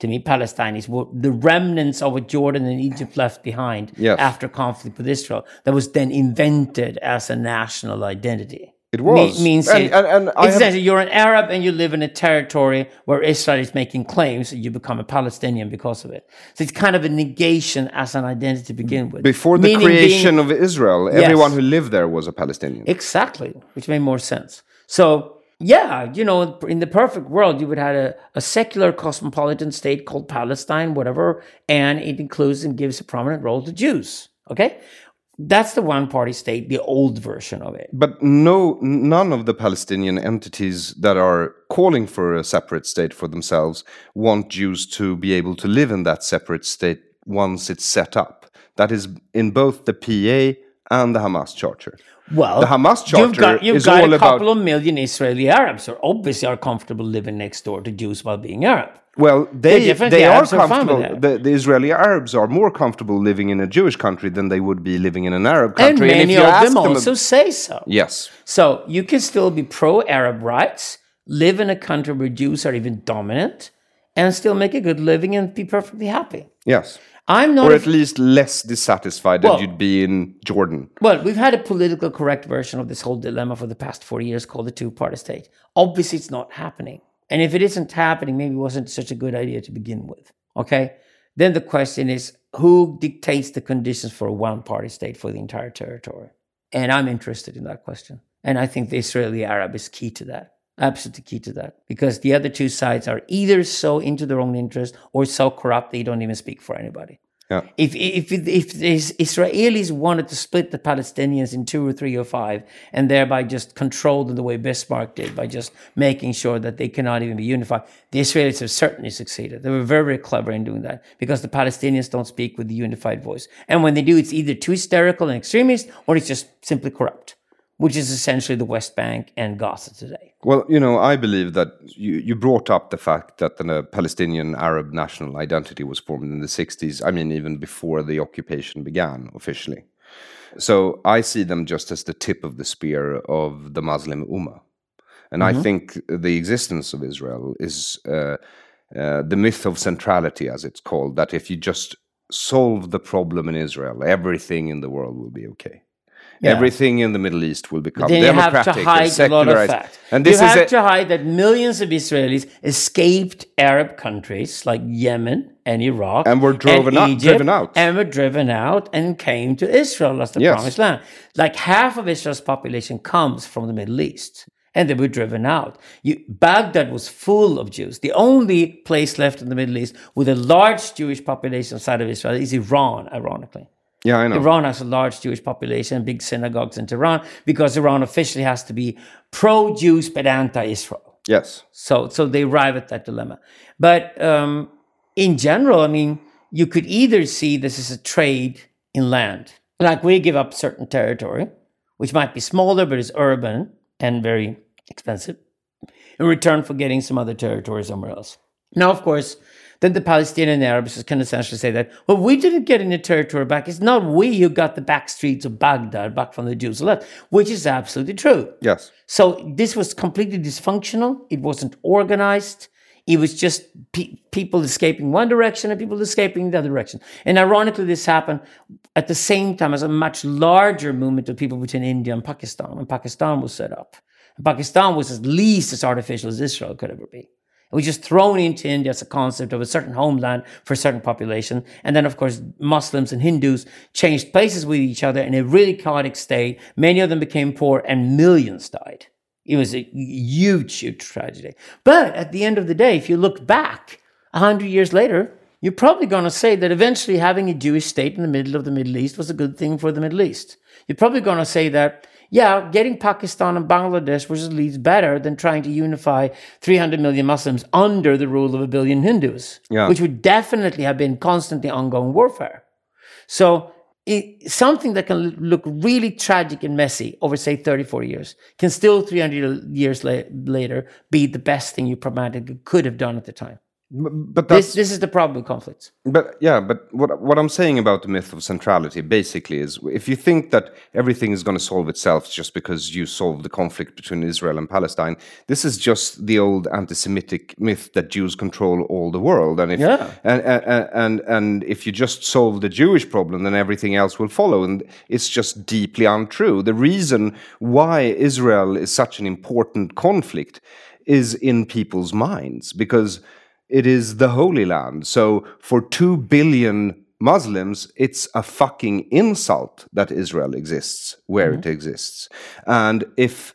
To me, Palestine is what the remnants of what Jordan and Egypt left behind Yes. after conflict with Israel that was then invented as a national identity. It was. Me- means And- it- and- and I it's have- you're an Arab and you live in a territory where Israel is making claims, and you become a Palestinian because of it. So it's kind of a negation as an identity to begin with. Before the Meaning being- creation of Israel, everyone who lived there was a Palestinian. Exactly, which made more sense. So, yeah, you know, in the perfect world, you would have a, a secular cosmopolitan state called Palestine, whatever, and it includes and gives a prominent role to Jews. Okay? That's the one party state, the old version of it. But no, none of the Palestinian entities that are calling for a separate state for themselves want Jews to be able to live in that separate state once it's set up. That is in both the PA and the Hamas Charter. Well, The Hamas you've Charter got, you've is got all a about- couple of million Israeli Arabs who obviously are comfortable living next door to Jews while being Arab. Well, they they are Arabs are fine with comfortable. The, the Israeli Arabs are more comfortable living in a Jewish country than they would be living in an Arab country. And many if you of ask them also say so. yes, So you can still be pro Arab rights, live in a country where Jews are even dominant, and still make a good living and be perfectly happy. yes, I'm not. or at least less dissatisfied Well- than you'd be in Jordan. well, we've had a political correct version of this whole dilemma for the past 40 years called the two party state. Obviously, it's not happening. And if it isn't happening, maybe it wasn't such a good idea to begin with. Okay? Then the question is who dictates the conditions for a one party state for the entire territory? And I'm interested in that question. And I think the Israeli Arab is key to that. Absolutely key to that. Because the other two sides are either so into their own interest or so corrupt they don't even speak for anybody. Yeah. If if if Israelis wanted to split the Palestinians in two or three or five, and thereby just control them the way Bismarck did by just making sure that they cannot even be unified, the Israelis have certainly succeeded. They were very very clever in doing that because the Palestinians don't speak with the unified voice, and when they do, it's either too hysterical and extremist, or it's just simply corrupt, which is essentially the West Bank and Gaza today. Well, you know, I believe that you, you brought up the fact that the Palestinian Arab national identity was formed in the 60s. I mean, even before the occupation began officially. So I see them just as the tip of the spear of the Muslim Ummah. And I think the existence of Israel is uh, uh, the myth of centrality, as it's called, that if you just solve the problem in Israel, everything in the world will be okay. Everything in the Middle East will become then you have democratic to hide and a lot of facts. And you this have is to hide that millions of Israelis escaped Arab countries like Yemen and Iraq And were driven out- Egypt, driven out. and were driven out and came to Israel as the Yes. promised land. Like half of Israel's population comes from the Middle East. and they were driven out. You, Baghdad was full of Jews. The only place left in the Middle East with a large Jewish population outside of Israel is Iran, ironically. Yeah, I know. Iran has a large Jewish population, big synagogues in Tehran, because Iran officially has to be pro Jews but anti Israel. Yes. So, so they arrive at that dilemma. But um, in general, I mean, you could either see this as a trade in land, like we give up certain territory, which might be smaller but is urban and very expensive, in return for getting some other territory somewhere else. Now, of course, then the Palestinian Arabs can essentially say that, well, we didn't get any territory back. It's not we who got the back streets of Baghdad back from the Jews left, which is absolutely true. Yes. So this was completely dysfunctional. It wasn't organized. It was just pe- people escaping one direction and people escaping the other direction. And ironically, this happened at the same time as a much larger movement of people between India and Pakistan when Pakistan was set up. Pakistan was at least as artificial as Israel could ever be. Was just thrown into India as a concept of a certain homeland for a certain population. And then, of course, Muslims and Hindus changed places with each other in a really chaotic state. Many of them became poor and millions died. It was a huge, huge tragedy. But at the end of the day, if you look back a hundred years later, you're probably going to say that eventually having a Jewish state in the middle of the Middle East was a good thing for the Middle East. You're probably going to say that, yeah, getting Pakistan and Bangladesh was at least better than trying to unify 300 million Muslims under the rule of a billion Hindus, Yeah. which would definitely have been constantly ongoing warfare. So it, something that can look really tragic and messy over, say, 34 years can still 300 years la- later be the best thing you pragmatically could have done at the time. But, This, this is the problem with conflicts. But yeah, but what what I'm saying about the myth of centrality basically is if you think that everything is going to solve itself just because you solve the conflict between Israel and Palestine, this is just the old anti-Semitic myth that Jews control all the world, and if Yeah. and, and and and if you just solve the Jewish problem, then everything else will follow, and it's just deeply untrue. The reason why Israel is such an important conflict is in people's minds because it is the Holy Land. So for two billion Muslims, it's a fucking insult that Israel exists where it mm-hmm. exists. And if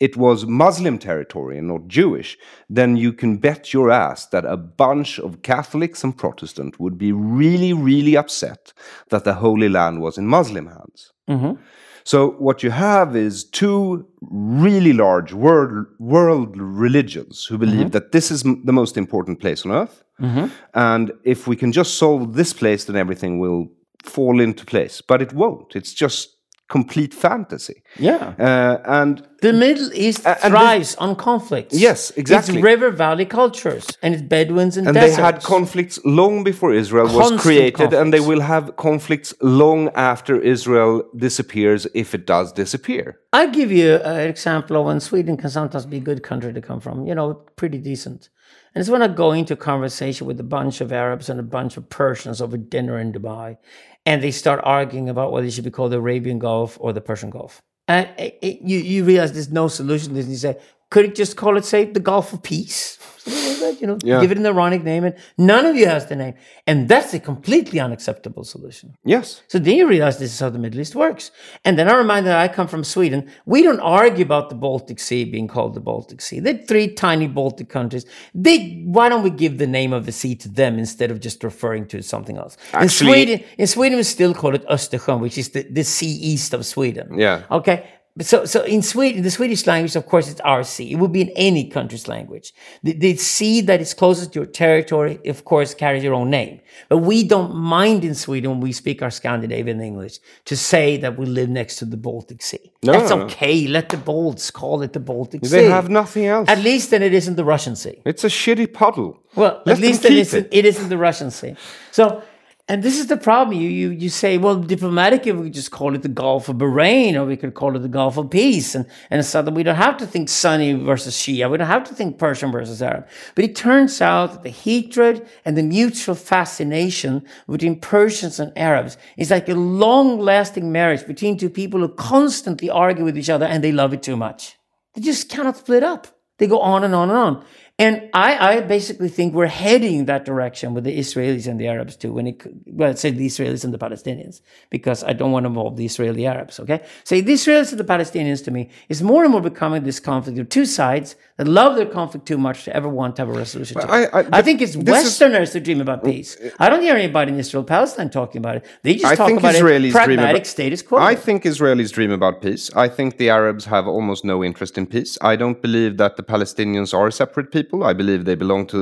it was Muslim territory and not Jewish, then you can bet your ass that a bunch of Catholics and Protestants would be really, really upset that the Holy Land was in Muslim hands. Mm-hmm. So what you have is two really large world world religions who believe mm-hmm. that this is m- the most important place on earth, mm-hmm. and if we can just solve this place, then everything will fall into place. But it won't. It's just complete fantasy. Yeah. Uh, and The Middle East and this- thrives on conflicts. Yes, exactly. It's river valley cultures and it's Bedouins and, and deserts. they had conflicts long before Israel was Constant created, and they will have conflicts long after Israel disappears, if it does disappear. I'll give you an example of when Sweden can sometimes be a good country to come from, you know, pretty decent. And it's when I go into a conversation with a bunch of Arabs and a bunch of Persians over dinner in Dubai, and they start arguing about whether it should be called the Arabian Gulf or the Persian Gulf. And it, it- you, you realize there's no solution to this. And you say, could it just call it, say, the Gulf of Peace? Something like that, you know, Yeah. give it an ironic name, and none of you has the name. And that's a completely unacceptable solution. Yes. So then you realize this is how the Middle East works. And then I remind that I come from Sweden. We don't argue about the Baltic Sea being called the Baltic Sea. They're three tiny Baltic countries. They, why don't we give the name of the sea to them instead of just referring to something else? in Sweden, in Sweden we still call it Östersjön, which is the, the sea east of Sweden. Yeah. Okay. So, so in Sweden, the Swedish language, of course, it's RC. It would be in any country's language. The, the sea that is closest to your territory, of course, carries your own name. But we don't mind in Sweden when we speak our Scandinavian English to say that we live next to the Baltic Sea. No, That's okay. Let the Balts call it the Baltic Sea. They have nothing else. At least then it isn't the Russian Sea. It's a shitty puddle. Well, Let at least it isn't, it. it isn't the Russian Sea. So, and this is the problem. You, you you say, well, diplomatically, we just call it the Gulf of Bahrain, or we could call it the Gulf of Peace, and and so that we don't have to think Sunni versus Shia. We don't have to think Persian versus Arab. But it turns out that the hatred and the mutual fascination between Persians and Arabs is like a long-lasting marriage between two people who constantly argue with each other, and they love it too much. They just cannot split up. They go on and on and on. And I, I basically think we're heading that direction with the Israelis and the Arabs too. When it, well, say the Israelis and the Palestinians, because I don't want to involve the Israeli Arabs. Okay, say the Israelis and the Palestinians to me is more and more becoming this conflict of two sides that love their conflict too much to ever want to have a resolution. I- I- I think it's this is- Westerners who dream about peace. I don't hear anybody in Israel Palestine talking about it. They just I talk think about Israelis pragmatic about- status quo. I think Israelis dream about peace. I think the Arabs have almost no interest in peace. I don't believe that the Palestinians are a separate people. I believe they belong to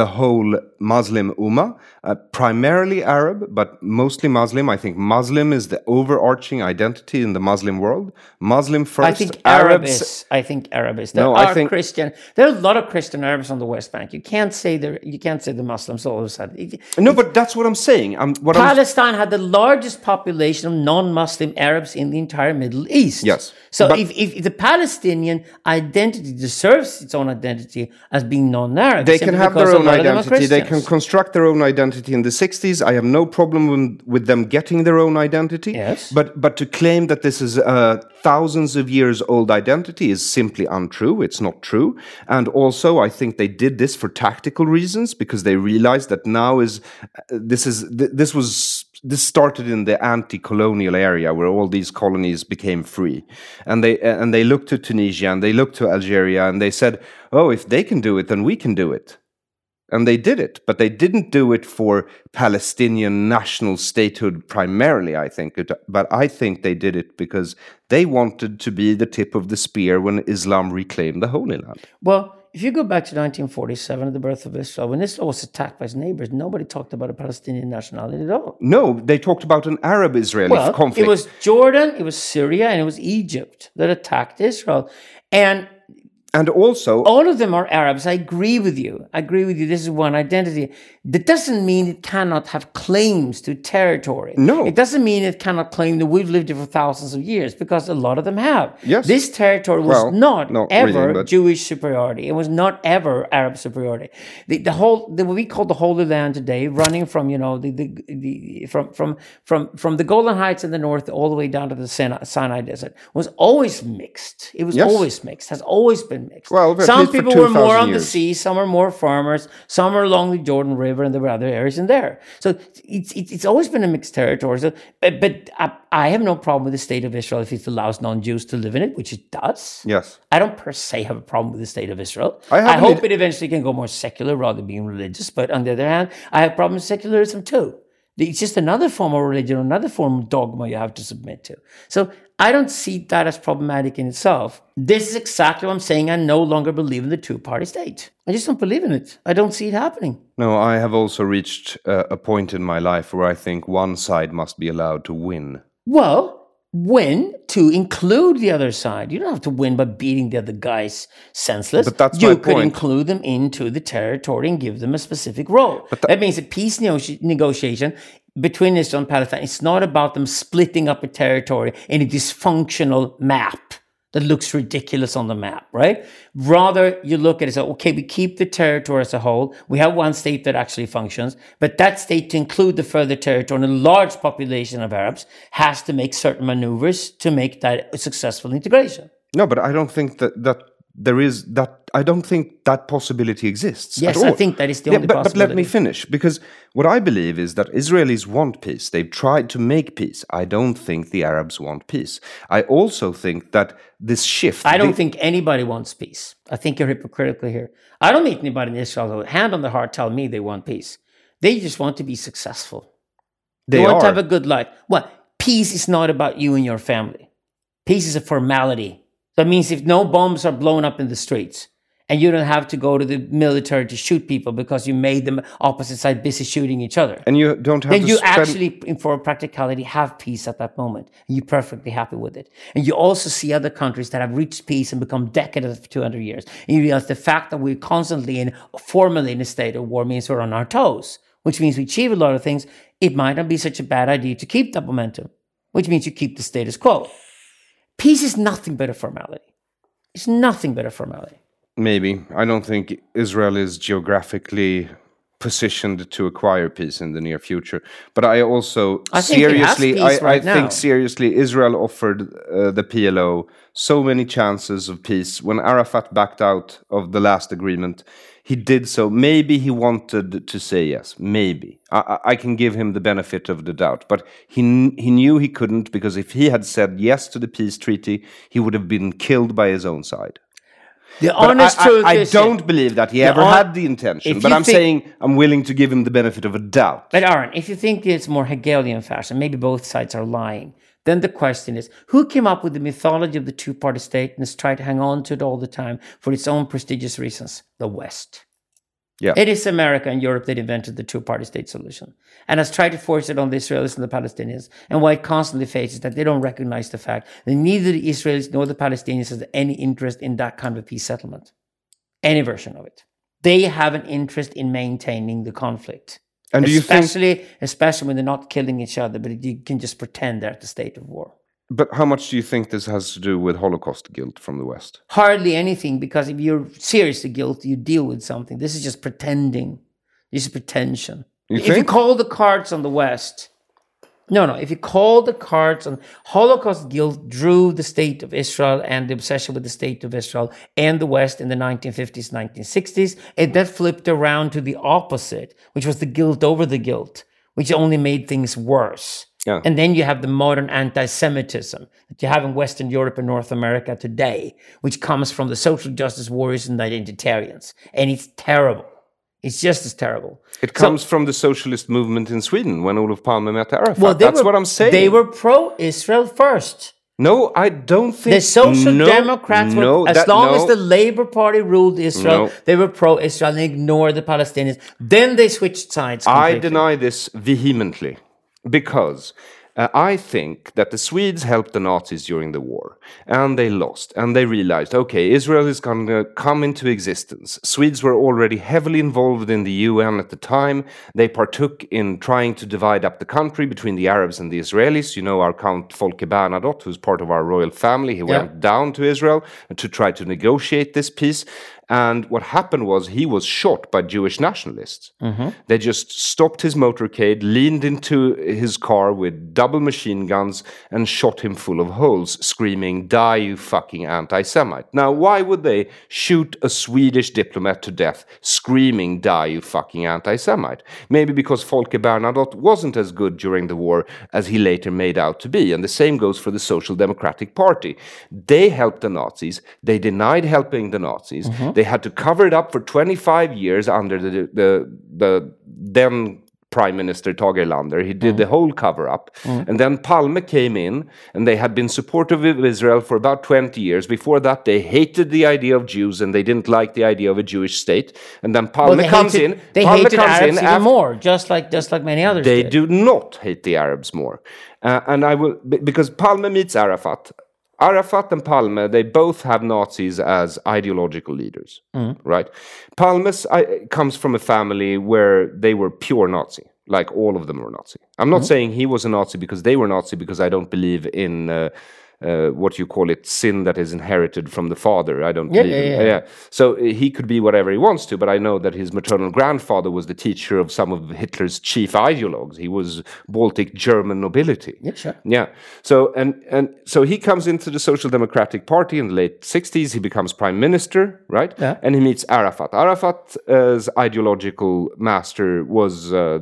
the whole Muslim Ummah, uh, primarily Arab, but mostly Muslim. I think Muslim is the overarching identity in the Muslim world. Muslim first. I think Arab Arabs. is. I think Arab is. There No, I think- Christian. There are a lot of Christian Arabs on the West Bank. You can't say there. You can't say the Muslims all of a sudden. No, but that's what I'm saying. I'm, what I'm, Palestine had the largest population of non-Muslim Arabs in the entire Middle East. Yes, So but- if, if the Palestinian identity deserves its own identity as being non-Arab, they can have their own lot of them are identity. They can construct their own identity in the 60s. I have no problem with, with them getting their own identity. Yes. But but to claim that this is a thousands of years old identity is simply untrue. It's not true. And also, I think they did this for tactical reasons because they realized that now is uh, this is this was this started in the anti-colonial area where all these colonies became free and they and they looked to tunisia and they looked to algeria and they said oh if they can do it then we can do it and they did it but they didn't do it for palestinian national statehood primarily i think but i think they did it because they wanted to be the tip of the spear when islam reclaimed the holy land Well, if you go back to 1947, the birth of Israel, when Israel was attacked by its neighbors, nobody talked about a Palestinian nationality at all. no they talked about an arab israeli Well, conflict it was Jordan, it was Syria, and it was Egypt that attacked Israel. And and also all of them are Arabs. I agree with you. I agree with you. This is one identity. That doesn't mean it cannot have claims to territory. No. It doesn't mean it cannot claim that we've lived here for thousands of years, because a lot of them have. Yes. This territory was Well, not, not ever really, but- Jewish superiority. It was not ever Arab superiority. The, the whole, the, what we call the Holy Land today, running from you know the, the, the from from from from the Golan Heights in the north all the way down to the Sinai, Sinai Desert, was always mixed. It was Yes. always mixed. Has always been mixed. Well, some people were more 2,000 on the sea, some are more farmers, some are along the Jordan River, and there were other areas in there. So it's it's, it's always been a mixed territory. So, but, but I, I have no problem with the state of Israel if it allows non-Jews to live in it, which it does. yes I don't per se have a problem with the state of Israel. I I, hope it eventually can go more secular rather than being religious. But on the other hand, I have problems with secularism too. It's just another form of religion, another form of dogma you have to submit to. So I don't see that as problematic in itself. This is exactly what I'm saying. I no longer believe in the two party state. I just don't believe in it. I don't see it happening. No, I have also reached uh, a point in my life where I think one side must be allowed to win. Well, win to include the other side. You don't have to win by beating the other guys senseless. But that's you could point. include them into the territory and give them a specific role. that means a peace nego- negotiation between Israel and Palestine. It's not about them splitting up a territory in a dysfunctional map that looks ridiculous on the map, right? Rather, you look at it say, okay, we keep the territory as a whole. We have one state that actually functions, but that state to include the further territory and a large population of Arabs has to make certain maneuvers to make that a successful integration. No, but I don't think that that there is that. I don't think that possibility exists. Yes, I think that is the Yeah, only but, but let me finish because what I believe is that Israelis want peace. They've tried to make peace. I don't think the Arabs want peace. I also think that this shift. I don't the- think anybody wants peace. I think you're hypocritical here. I don't meet anybody in Israel who, hand on the heart, tell me they want peace. They just want to be successful. they They want are. to have a good life. Well, peace is not about you and your family. Peace is a formality. That means if no bombs are blown up in the streets and you don't have to go to the military to shoot people because you made them opposite side busy shooting each other, and you don't have then you spend. actually, for practicality, have peace at that moment. And you're perfectly happy with it. And you also see other countries that have reached peace and become decadent for 200 years. And you realize the fact that we're constantly in, formally in a state of war means we're on our toes, which means we achieve a lot of things. It might not be such a bad idea to keep that momentum, which means you keep the status quo. Peace is nothing but a formality. It's nothing but a formality. Maybe I don't think Israel is geographically positioned to acquire peace in the near future. But I also I think it has seriously, I, right I think seriously, Israel offered uh, the PLO so many chances of peace. When Arafat backed out of the last agreement, he did so. Maybe he wanted to say yes. Maybe I, I I can give him the benefit of the doubt, but he he knew he couldn't because if he had said yes to the peace treaty, he would have been killed by his own side. The But honest I, I- truth I is don't believe that he ever had the intention. But I'm saying I'm willing to give him the benefit of a doubt. But Aron, if you think it's more Hegelian fashion, maybe both sides are lying. Then the question is, who came up with the mythology of the two-party state and has tried to hang on to it all the time for its own prestigious reasons? The West. Yeah. It is America and Europe that invented the two-party state solution and has tried to force it on the Israelis and the Palestinians. And why it constantly faces that they don't recognize the fact that neither the Israelis nor the Palestinians has any interest in that kind of peace settlement, any version of it. They have an interest in maintaining the conflict And do you think? especially especially when they're not killing each other, but you can just pretend they're at the state of war. But how much do you think this has to do with Holocaust guilt from the West? Hardly anything, because if you're seriously guilty, you deal with something. This is just pretending. This is pretension. You if you call the cards on the West, no, no. If you call the cards on Holocaust guilt, drew the state of Israel and the obsession with the state of Israel and the West in the 1950s, 1960s, and that flipped around to the opposite, which was the guilt over the guilt, which only made things worse. Yeah. And then you have the modern anti Semitism that you have in Western Europe and North America today, which comes from the social justice warriors and the identitarians. And it's terrible. It's just as terrible. It comes from the socialist movement in Sweden when Olof Palme met Arafat. Well, That's were, what I'm saying. They were pro Israel first. No, I don't think The Social no, Democrats, were, no, as that- long no. as the Labour Party ruled Israel, they were pro Israel and ignored the Palestinians. Then they switched sides. I deny this vehemently because uh, I think that the Swedes helped the Nazis during the war and they lost and they realized okay, Israel is going to come into existence. Swedes were already heavily involved in the UN at the time. They partook in trying to divide up the country between the Arabs and the Israelis. You know, our Count Folke Bernadotte, who's part of our royal family, he went down to Israel to try to negotiate this peace. And what happened was he was shot by Jewish nationalists. Mm-hmm. They just stopped his motorcade, leaned into his car with double machine guns, and shot him full of holes, screaming, Die, you fucking anti Semite. Now, why would they shoot a Swedish diplomat to death, screaming, Die, you fucking anti Semite? Maybe because Folke Bernadotte wasn't as good during the war as he later made out to be. And the same goes for the Social Democratic Party. They helped the Nazis, they denied helping the Nazis. Mm-hmm. They had to cover it up for 25 years under the, the, the then Prime Minister Tage Erlander. He did the whole cover up. And then Palme came in, and they had been supportive of Israel for about 20 years. Before that, they hated the idea of Jews and they didn't like the idea of a Jewish state. And then Palme Well, comes hated, in. They Palme hated comes Arabs in even after- more, just like just like many others they did. do not hate the Arabs more. Uh, and I will, be- because Palme meets Arafat. Arafat and Palme, they both have Nazis as ideological leaders, right? Palme's I, comes from a family where they were pure Nazi, like all of them were Nazi. I'm not saying he was a Nazi because they were Nazi, because I don't believe in uh, uh, what you call it sin that is inherited from the father. I don't Yeah, believe yeah, in- yeah. So uh, he could be whatever he wants to, but I know that his maternal grandfather was the teacher of some of Hitler's chief ideologues. He was Baltic German nobility. Yeah, sure. Yeah. So and and so he comes into the Social Democratic Party in the late 60s. He becomes prime minister, right? Yeah. And he meets Arafat. Arafat's ideological master was uh,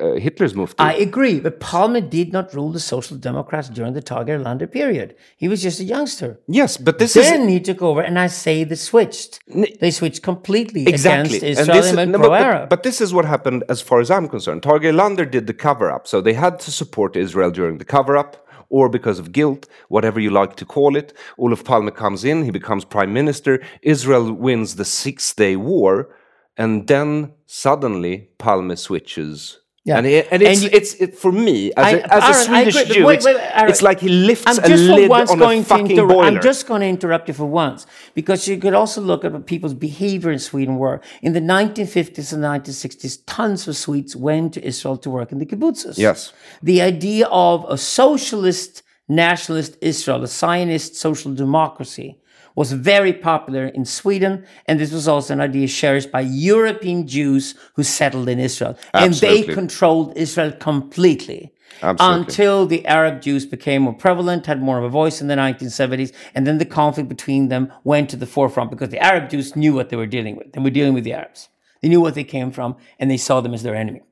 uh, Hitler's mufti. I agree, but Palme did not rule the Social Democrats during the Tage Erlander period. He was just a youngster. yes, but this is Then is he took over, and I say they switched. They switched completely exactly against Israel and, no, but- but, this is what happened as far as I'm concerned. Tage Erlander did the cover up, so they had to support Israel during the cover up. Or because of guilt, whatever you like to call it. Olof Palme comes in, he becomes prime minister. Israel wins the Six Day War, and then suddenly Palme switches. Yeah. And, it, and And it's, you- it's it, for me as, I- a, as a Aron, I Swedish agree, Jew, wait, it's, wait, Aron, it's like he lifts I'm a lid on a fucking inter- boiler. I'm just going to interrupt you for once because you could also look at what people's behavior in Sweden were. In the 1950s and 1960s, tons of Swedes went to Israel to work in the kibbutzes. Yes. The idea of a socialist, nationalist Israel, a Zionist social democracy, was very popular in Sweden, and this was also an idea cherished by European Jews who settled in Israel. And they controlled Israel completely. Absolutely. Until the Arab Jews became more prevalent, had more of a voice in the 1970s, and then the conflict between them went to the forefront because the Arab Jews knew what they were dealing with. They were dealing with the Arabs. They knew what they came from, and they saw them as their enemy.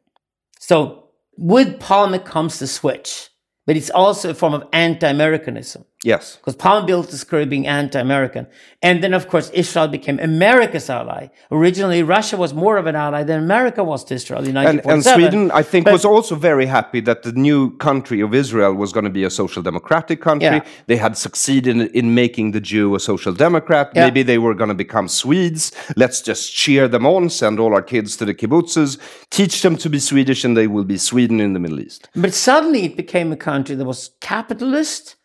So with Palme comes the switch, but it's also a form of anti-Americanism Yes. because built his career being anti-American, and then of course Israel became America's ally. Originally, Russia was more of an ally than America was to Israel in And, and Sweden, I think, But- was also very happy that the new country of Israel was going to be a social democratic country. Yeah. They had succeeded in, in making the Jew a social democrat. Yeah. Maybe they were going to become Swedes. Let's just cheer them on, send all our kids to the kibbutzes, teach them to be Swedish, and they will be Sweden in the Middle East. But suddenly it became a country that was capitalist,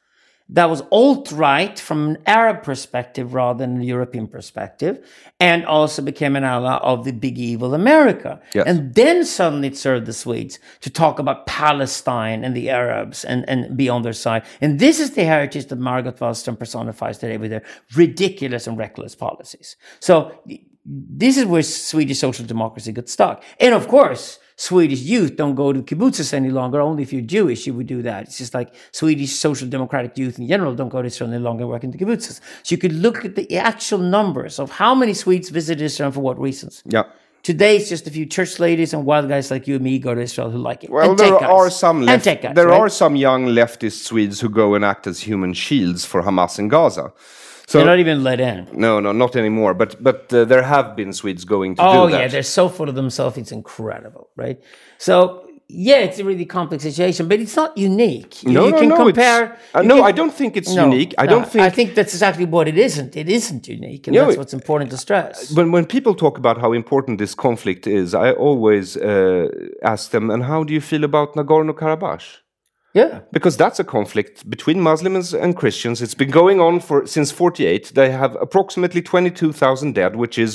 that was alt right from an Arab perspective rather than a European perspective, and also became an ally of the big evil America. Yes. And then suddenly it served the Swedes to talk about Palestine and the Arabs and, and be on their side. And this is the heritage that Margot Wallström personifies today with her ridiculous and reckless policies. So this is where Swedish social democracy got stuck. And of course, Swedish youth don't go to kibbutzes any longer. Only if you're Jewish, you would do that. It's just like Swedish social democratic youth in general don't go to Israel any longer work in the kibbutzes. So you could look at the actual numbers of how many Swedes visit Israel and for what reasons. Yeah. Today, it's just a few church ladies and wild guys like you and me go to Israel who like it. Well, And there are some left, guys, there right? are some young leftist Swedes who go and act as human shields for Hamas in Gaza. So They're not even let in. no, no, not anymore. But but uh, there have been Swedes going to Oh do that. yeah, they're so full of themselves. It's incredible, right? So yeah, it's a really complex situation, but it's not unique. You, No, you no, can no, compare. uh, no, can- I don't think it's No, unique. I no, don't think. I think that's exactly what it isn't. It isn't unique, and No, that's what's important to stress. when when people talk about how important this conflict is, I always uh, ask them, "And how do you feel about Nagorno Karabakh?" Yeah, Because that's a conflict between Muslims and Christians. It's been going on for since 48. They have approximately 22,000 dead, which is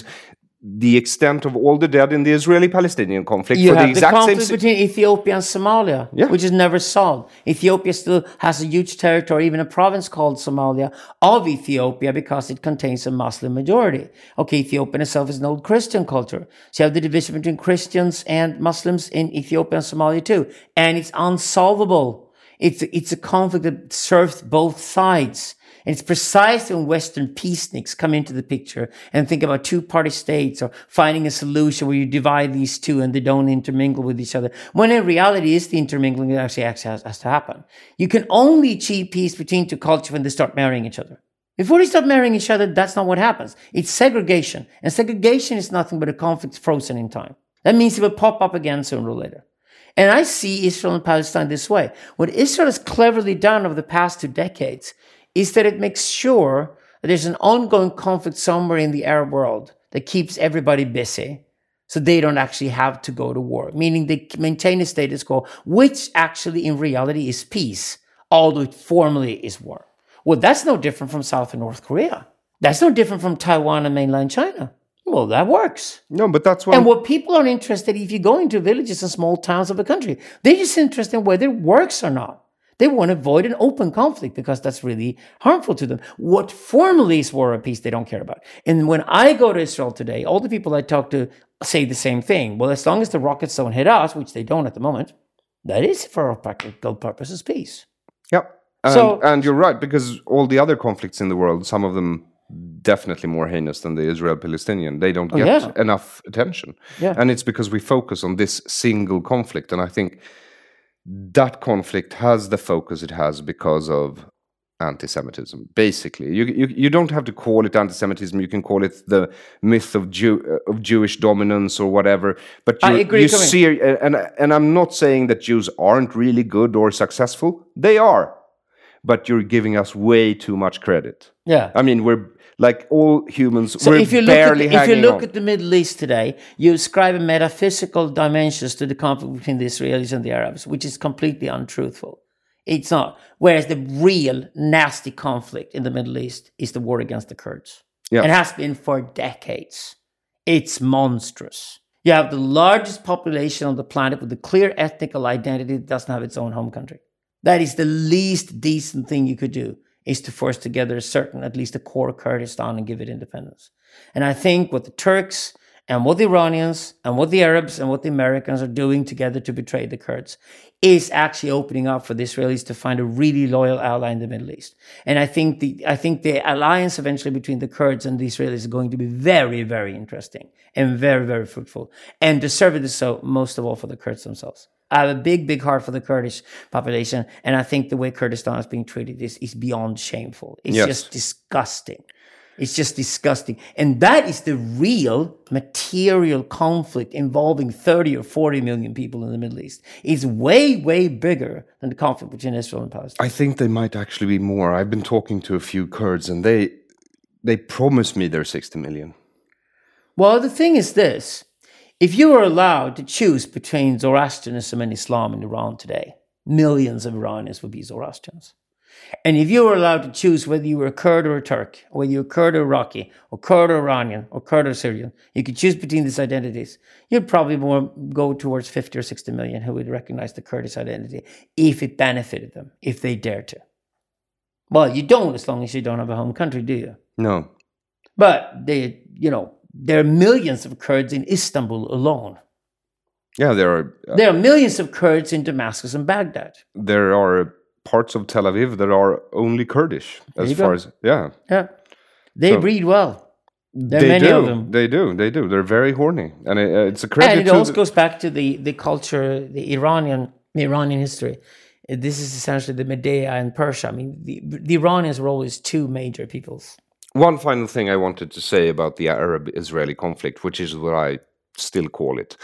the extent of all the dead in the Israeli-Palestinian conflict you for the have the, exact same. conflict si- between Ethiopia and Somalia, Yeah. which is never solved. Ethiopia still has a huge territory, even a province called Somalia of Ethiopia, because it contains a Muslim majority. Okay, Ethiopia in itself is an old Christian culture, so you have the division between Christians and Muslims in Ethiopia and Somalia too, and it's unsolvable. It's it's a conflict that serves both sides. And it's precisely when Western peaceniks come into the picture and think about two party states or finding a solution where you divide these two and they don't intermingle with each other. When in reality, it's the intermingling that actually has, has to happen. You can only achieve peace between two cultures when they start marrying each other. Before they start marrying each other, that's not what happens. It's segregation. And segregation is nothing but a conflict frozen in time. That means it will pop up again sooner or later. And I see Israel and Palestine this way. What Israel has cleverly done over the past two decades is that it makes sure that there's an ongoing conflict somewhere in the Arab world that keeps everybody busy so they don't actually have to go to war, meaning they maintain a status quo, which actually in reality is peace, although it formally is war. Well, that's no different from South and North Korea. That's no different from Taiwan and mainland China. Well, that works. no, but that's why. And what people are interested, if you go into villages and small towns of a country, they're just interested in whether it works or not. They want to avoid an open conflict because that's really harmful to them. What formally is war or peace, they don't care about. And when I go to Israel today, all the people I talk to say the same thing. Well, as long as the rockets don't hit us, which they don't at the moment, that is for practical purposes peace. Yep. And, So- and you're right because all the other conflicts in the world, some of them definitely more heinous than the Israel-Palestinian, they don't get Oh, yeah. enough attention. Yeah. And it's because we focus on this single conflict, and I think that conflict has the focus it has because of anti-Semitism. Basically, you you, you don't have to call it anti-Semitism. You can call it the myth of Jew of Jewish dominance or whatever. But you, I agree, you see, and and I'm not saying that Jews aren't really good or successful. They are, but you're giving us way too much credit. Yeah. I mean, we're like all humans. So we're if you look, at, barely if you look on. at the Middle East today, you ascribe metaphysical dimensions to the conflict between the Israelis and the Arabs, which is completely untruthful. It's not. Whereas the real nasty conflict in the Middle East is the war against the Kurds. Yeah. It has been for decades. It's monstrous. You have the largest population on the planet with a clear ethnical identity that doesn't have its own home country. That is the least decent thing you could do is to force together a certain, at least a core Kurdistan and give it independence. And I think what the Turks and what the Iranians and what the Arabs and what the Americans are doing together to betray the Kurds is actually opening up for the Israelis to find a really loyal ally in the Middle East. And I think the I think the alliance eventually between the Kurds and the Israelis is going to be very, very interesting and very, very fruitful. And deservedly so, most of all for the Kurds themselves. I have a big, big heart for the Kurdish population, and I think the way Kurdistan is being treated is, is beyond shameful. It's Yes. just disgusting. It's just disgusting. And that is the real material conflict involving 30 or 40 million people in the Middle East. It's way, way bigger than the conflict between Israel and Palestine. I think they might actually be more. I've been talking to a few Kurds, and they they promised me they're 60 million. Well, the thing is this if you were allowed to choose between Zoroastrianism and Islam in Iran today, millions of Iranians would be Zoroastrians. And if you were allowed to choose whether you were a Kurd or a Turk, or whether you were a Kurd or Iraqi, or Kurd or Iranian, or Kurd or Syrian, you could choose between these identities. You'd probably more go towards 50 or 60 million who would recognize the Kurdish identity if it benefited them, if they dared to. Well, you don't as long as you don't have a home country, do you? No. But they, you know, there are millions of Kurds in Istanbul alone. Yeah, there are uh, There are millions of Kurds in Damascus and Baghdad. there are parts of Tel Aviv that are only Kurdish as far go. as yeah. Yeah, they So- breed well. There are they many do. of them. They do. They do. They're very horny, and it, uh, it's a credit and it also goes back to the the culture, the Iranian the Iranian history. This is essentially the Media and Persia. I mean, the, the Iranians were always two major peoples. One final thing I wanted to say about the Arab Israeli conflict, which is what I still call it,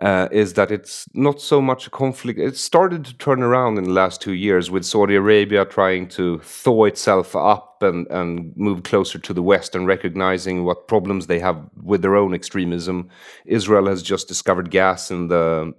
uh, is that it's not so much a conflict. It started to turn around in the last two years with Saudi Arabia trying to thaw itself up and, and move closer to the West and recognizing what problems they have with their own extremism. Israel has just discovered gas in the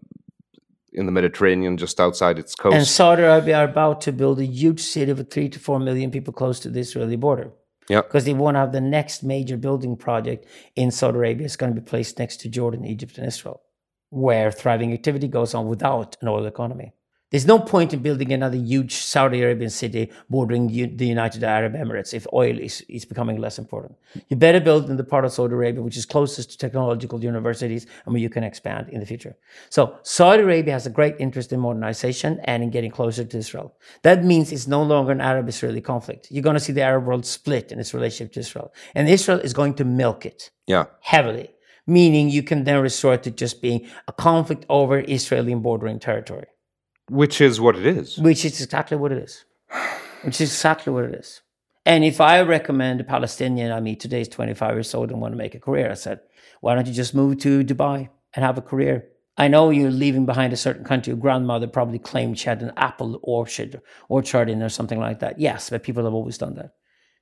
in the Mediterranean just outside its coast. And Saudi Arabia are about to build a huge city with three to four million people close to the Israeli border. Because they want to have the next major building project in Saudi Arabia. It's going to be placed next to Jordan, Egypt, and Israel, where thriving activity goes on without an oil economy. There's no point in building another huge Saudi Arabian city bordering U- the United Arab Emirates if oil is, is becoming less important. You better build in the part of Saudi Arabia which is closest to technological universities and where you can expand in the future. So Saudi Arabia has a great interest in modernization and in getting closer to Israel. That means it's no longer an Arab-Israeli conflict. You're going to see the Arab world split in its relationship to Israel. And Israel is going to milk it yeah. heavily, meaning you can then resort to just being a conflict over Israeli and bordering territory Which is what it is. which is exactly what it is. Which is exactly what it is. And if I recommend a Palestinian I meet today is 25 years old and want to make a career, I said, why don't you just move to Dubai and have a career? I know you're leaving behind a certain country. Your grandmother probably claimed she had an apple orchard, orchard in or something like that. Yes, but people have always done that.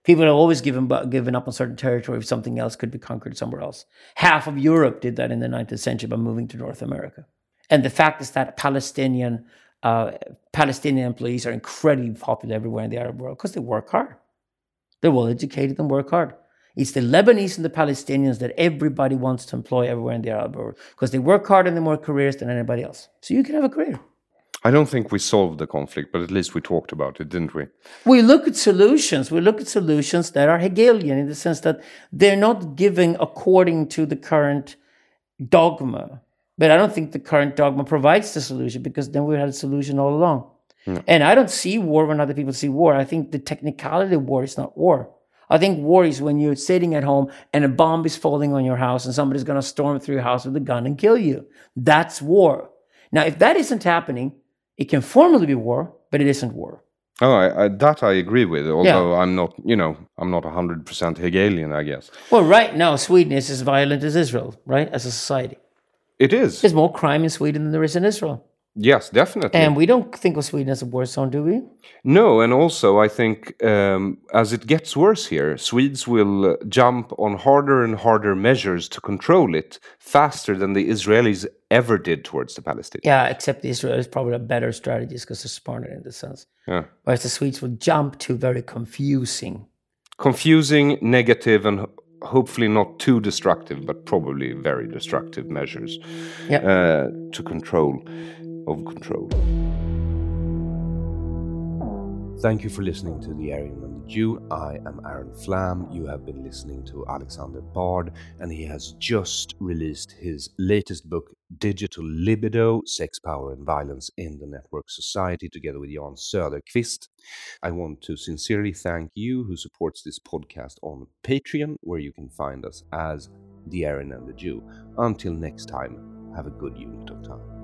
People have always given, given up on certain territory if something else could be conquered somewhere else. Half of Europe did that in the 19th century by moving to North America. And the fact is that Palestinian uh, Palestinian employees are incredibly popular everywhere in the Arab world because they work hard. They're well educated and work hard. It's the Lebanese and the Palestinians that everybody wants to employ everywhere in the Arab world because they work hard and they're more careers than anybody else. So you can have a career. I don't think we solved the conflict, but at least we talked about it, didn't we? We look at solutions. We look at solutions that are Hegelian in the sense that they're not giving according to the current dogma. But I don't think the current dogma provides the solution because then we had a solution all along. And I don't see war when other people see war. I think the technicality of war is not war. I think war is when you're sitting at home and a bomb is falling on your house and somebody's going to storm through your house with a gun and kill you. That's war. Now, if that isn't happening, it can formally be war, but it isn't war. Oh, I, I, that I agree with. Although I'm not, you know, I'm not hundred percent Hegelian, I guess. Well, right now, Sweden is as violent as Israel, right? As a society. It is. There's more crime in Sweden than there is in Israel. Yes, definitely. And we don't think of Sweden as a war zone, do we? no, and also I think um, as it gets worse here, Swedes will uh, jump on harder and harder measures to control it faster than the Israelis ever did towards the Palestinians. Yeah, except Israel is probably a better strategy because they're smarter in this sense. Yeah. Whereas the Swedes will jump to very confusing. Confusing, negative, and hopefully not too destructive, but probably very destructive measures Yeah. uh, to control of control. Thank you for listening to the Aryan Jew. I am Aron Flam. You have been listening to Alexander Bard, and he has just released his latest book, Digital Libido Sex, Power, and Violence in the Network Society, together with Jan Söderqvist. I want to sincerely thank you who supports this podcast on Patreon, where you can find us as The Aryan and the Jew. Until next time, have a good unit of time.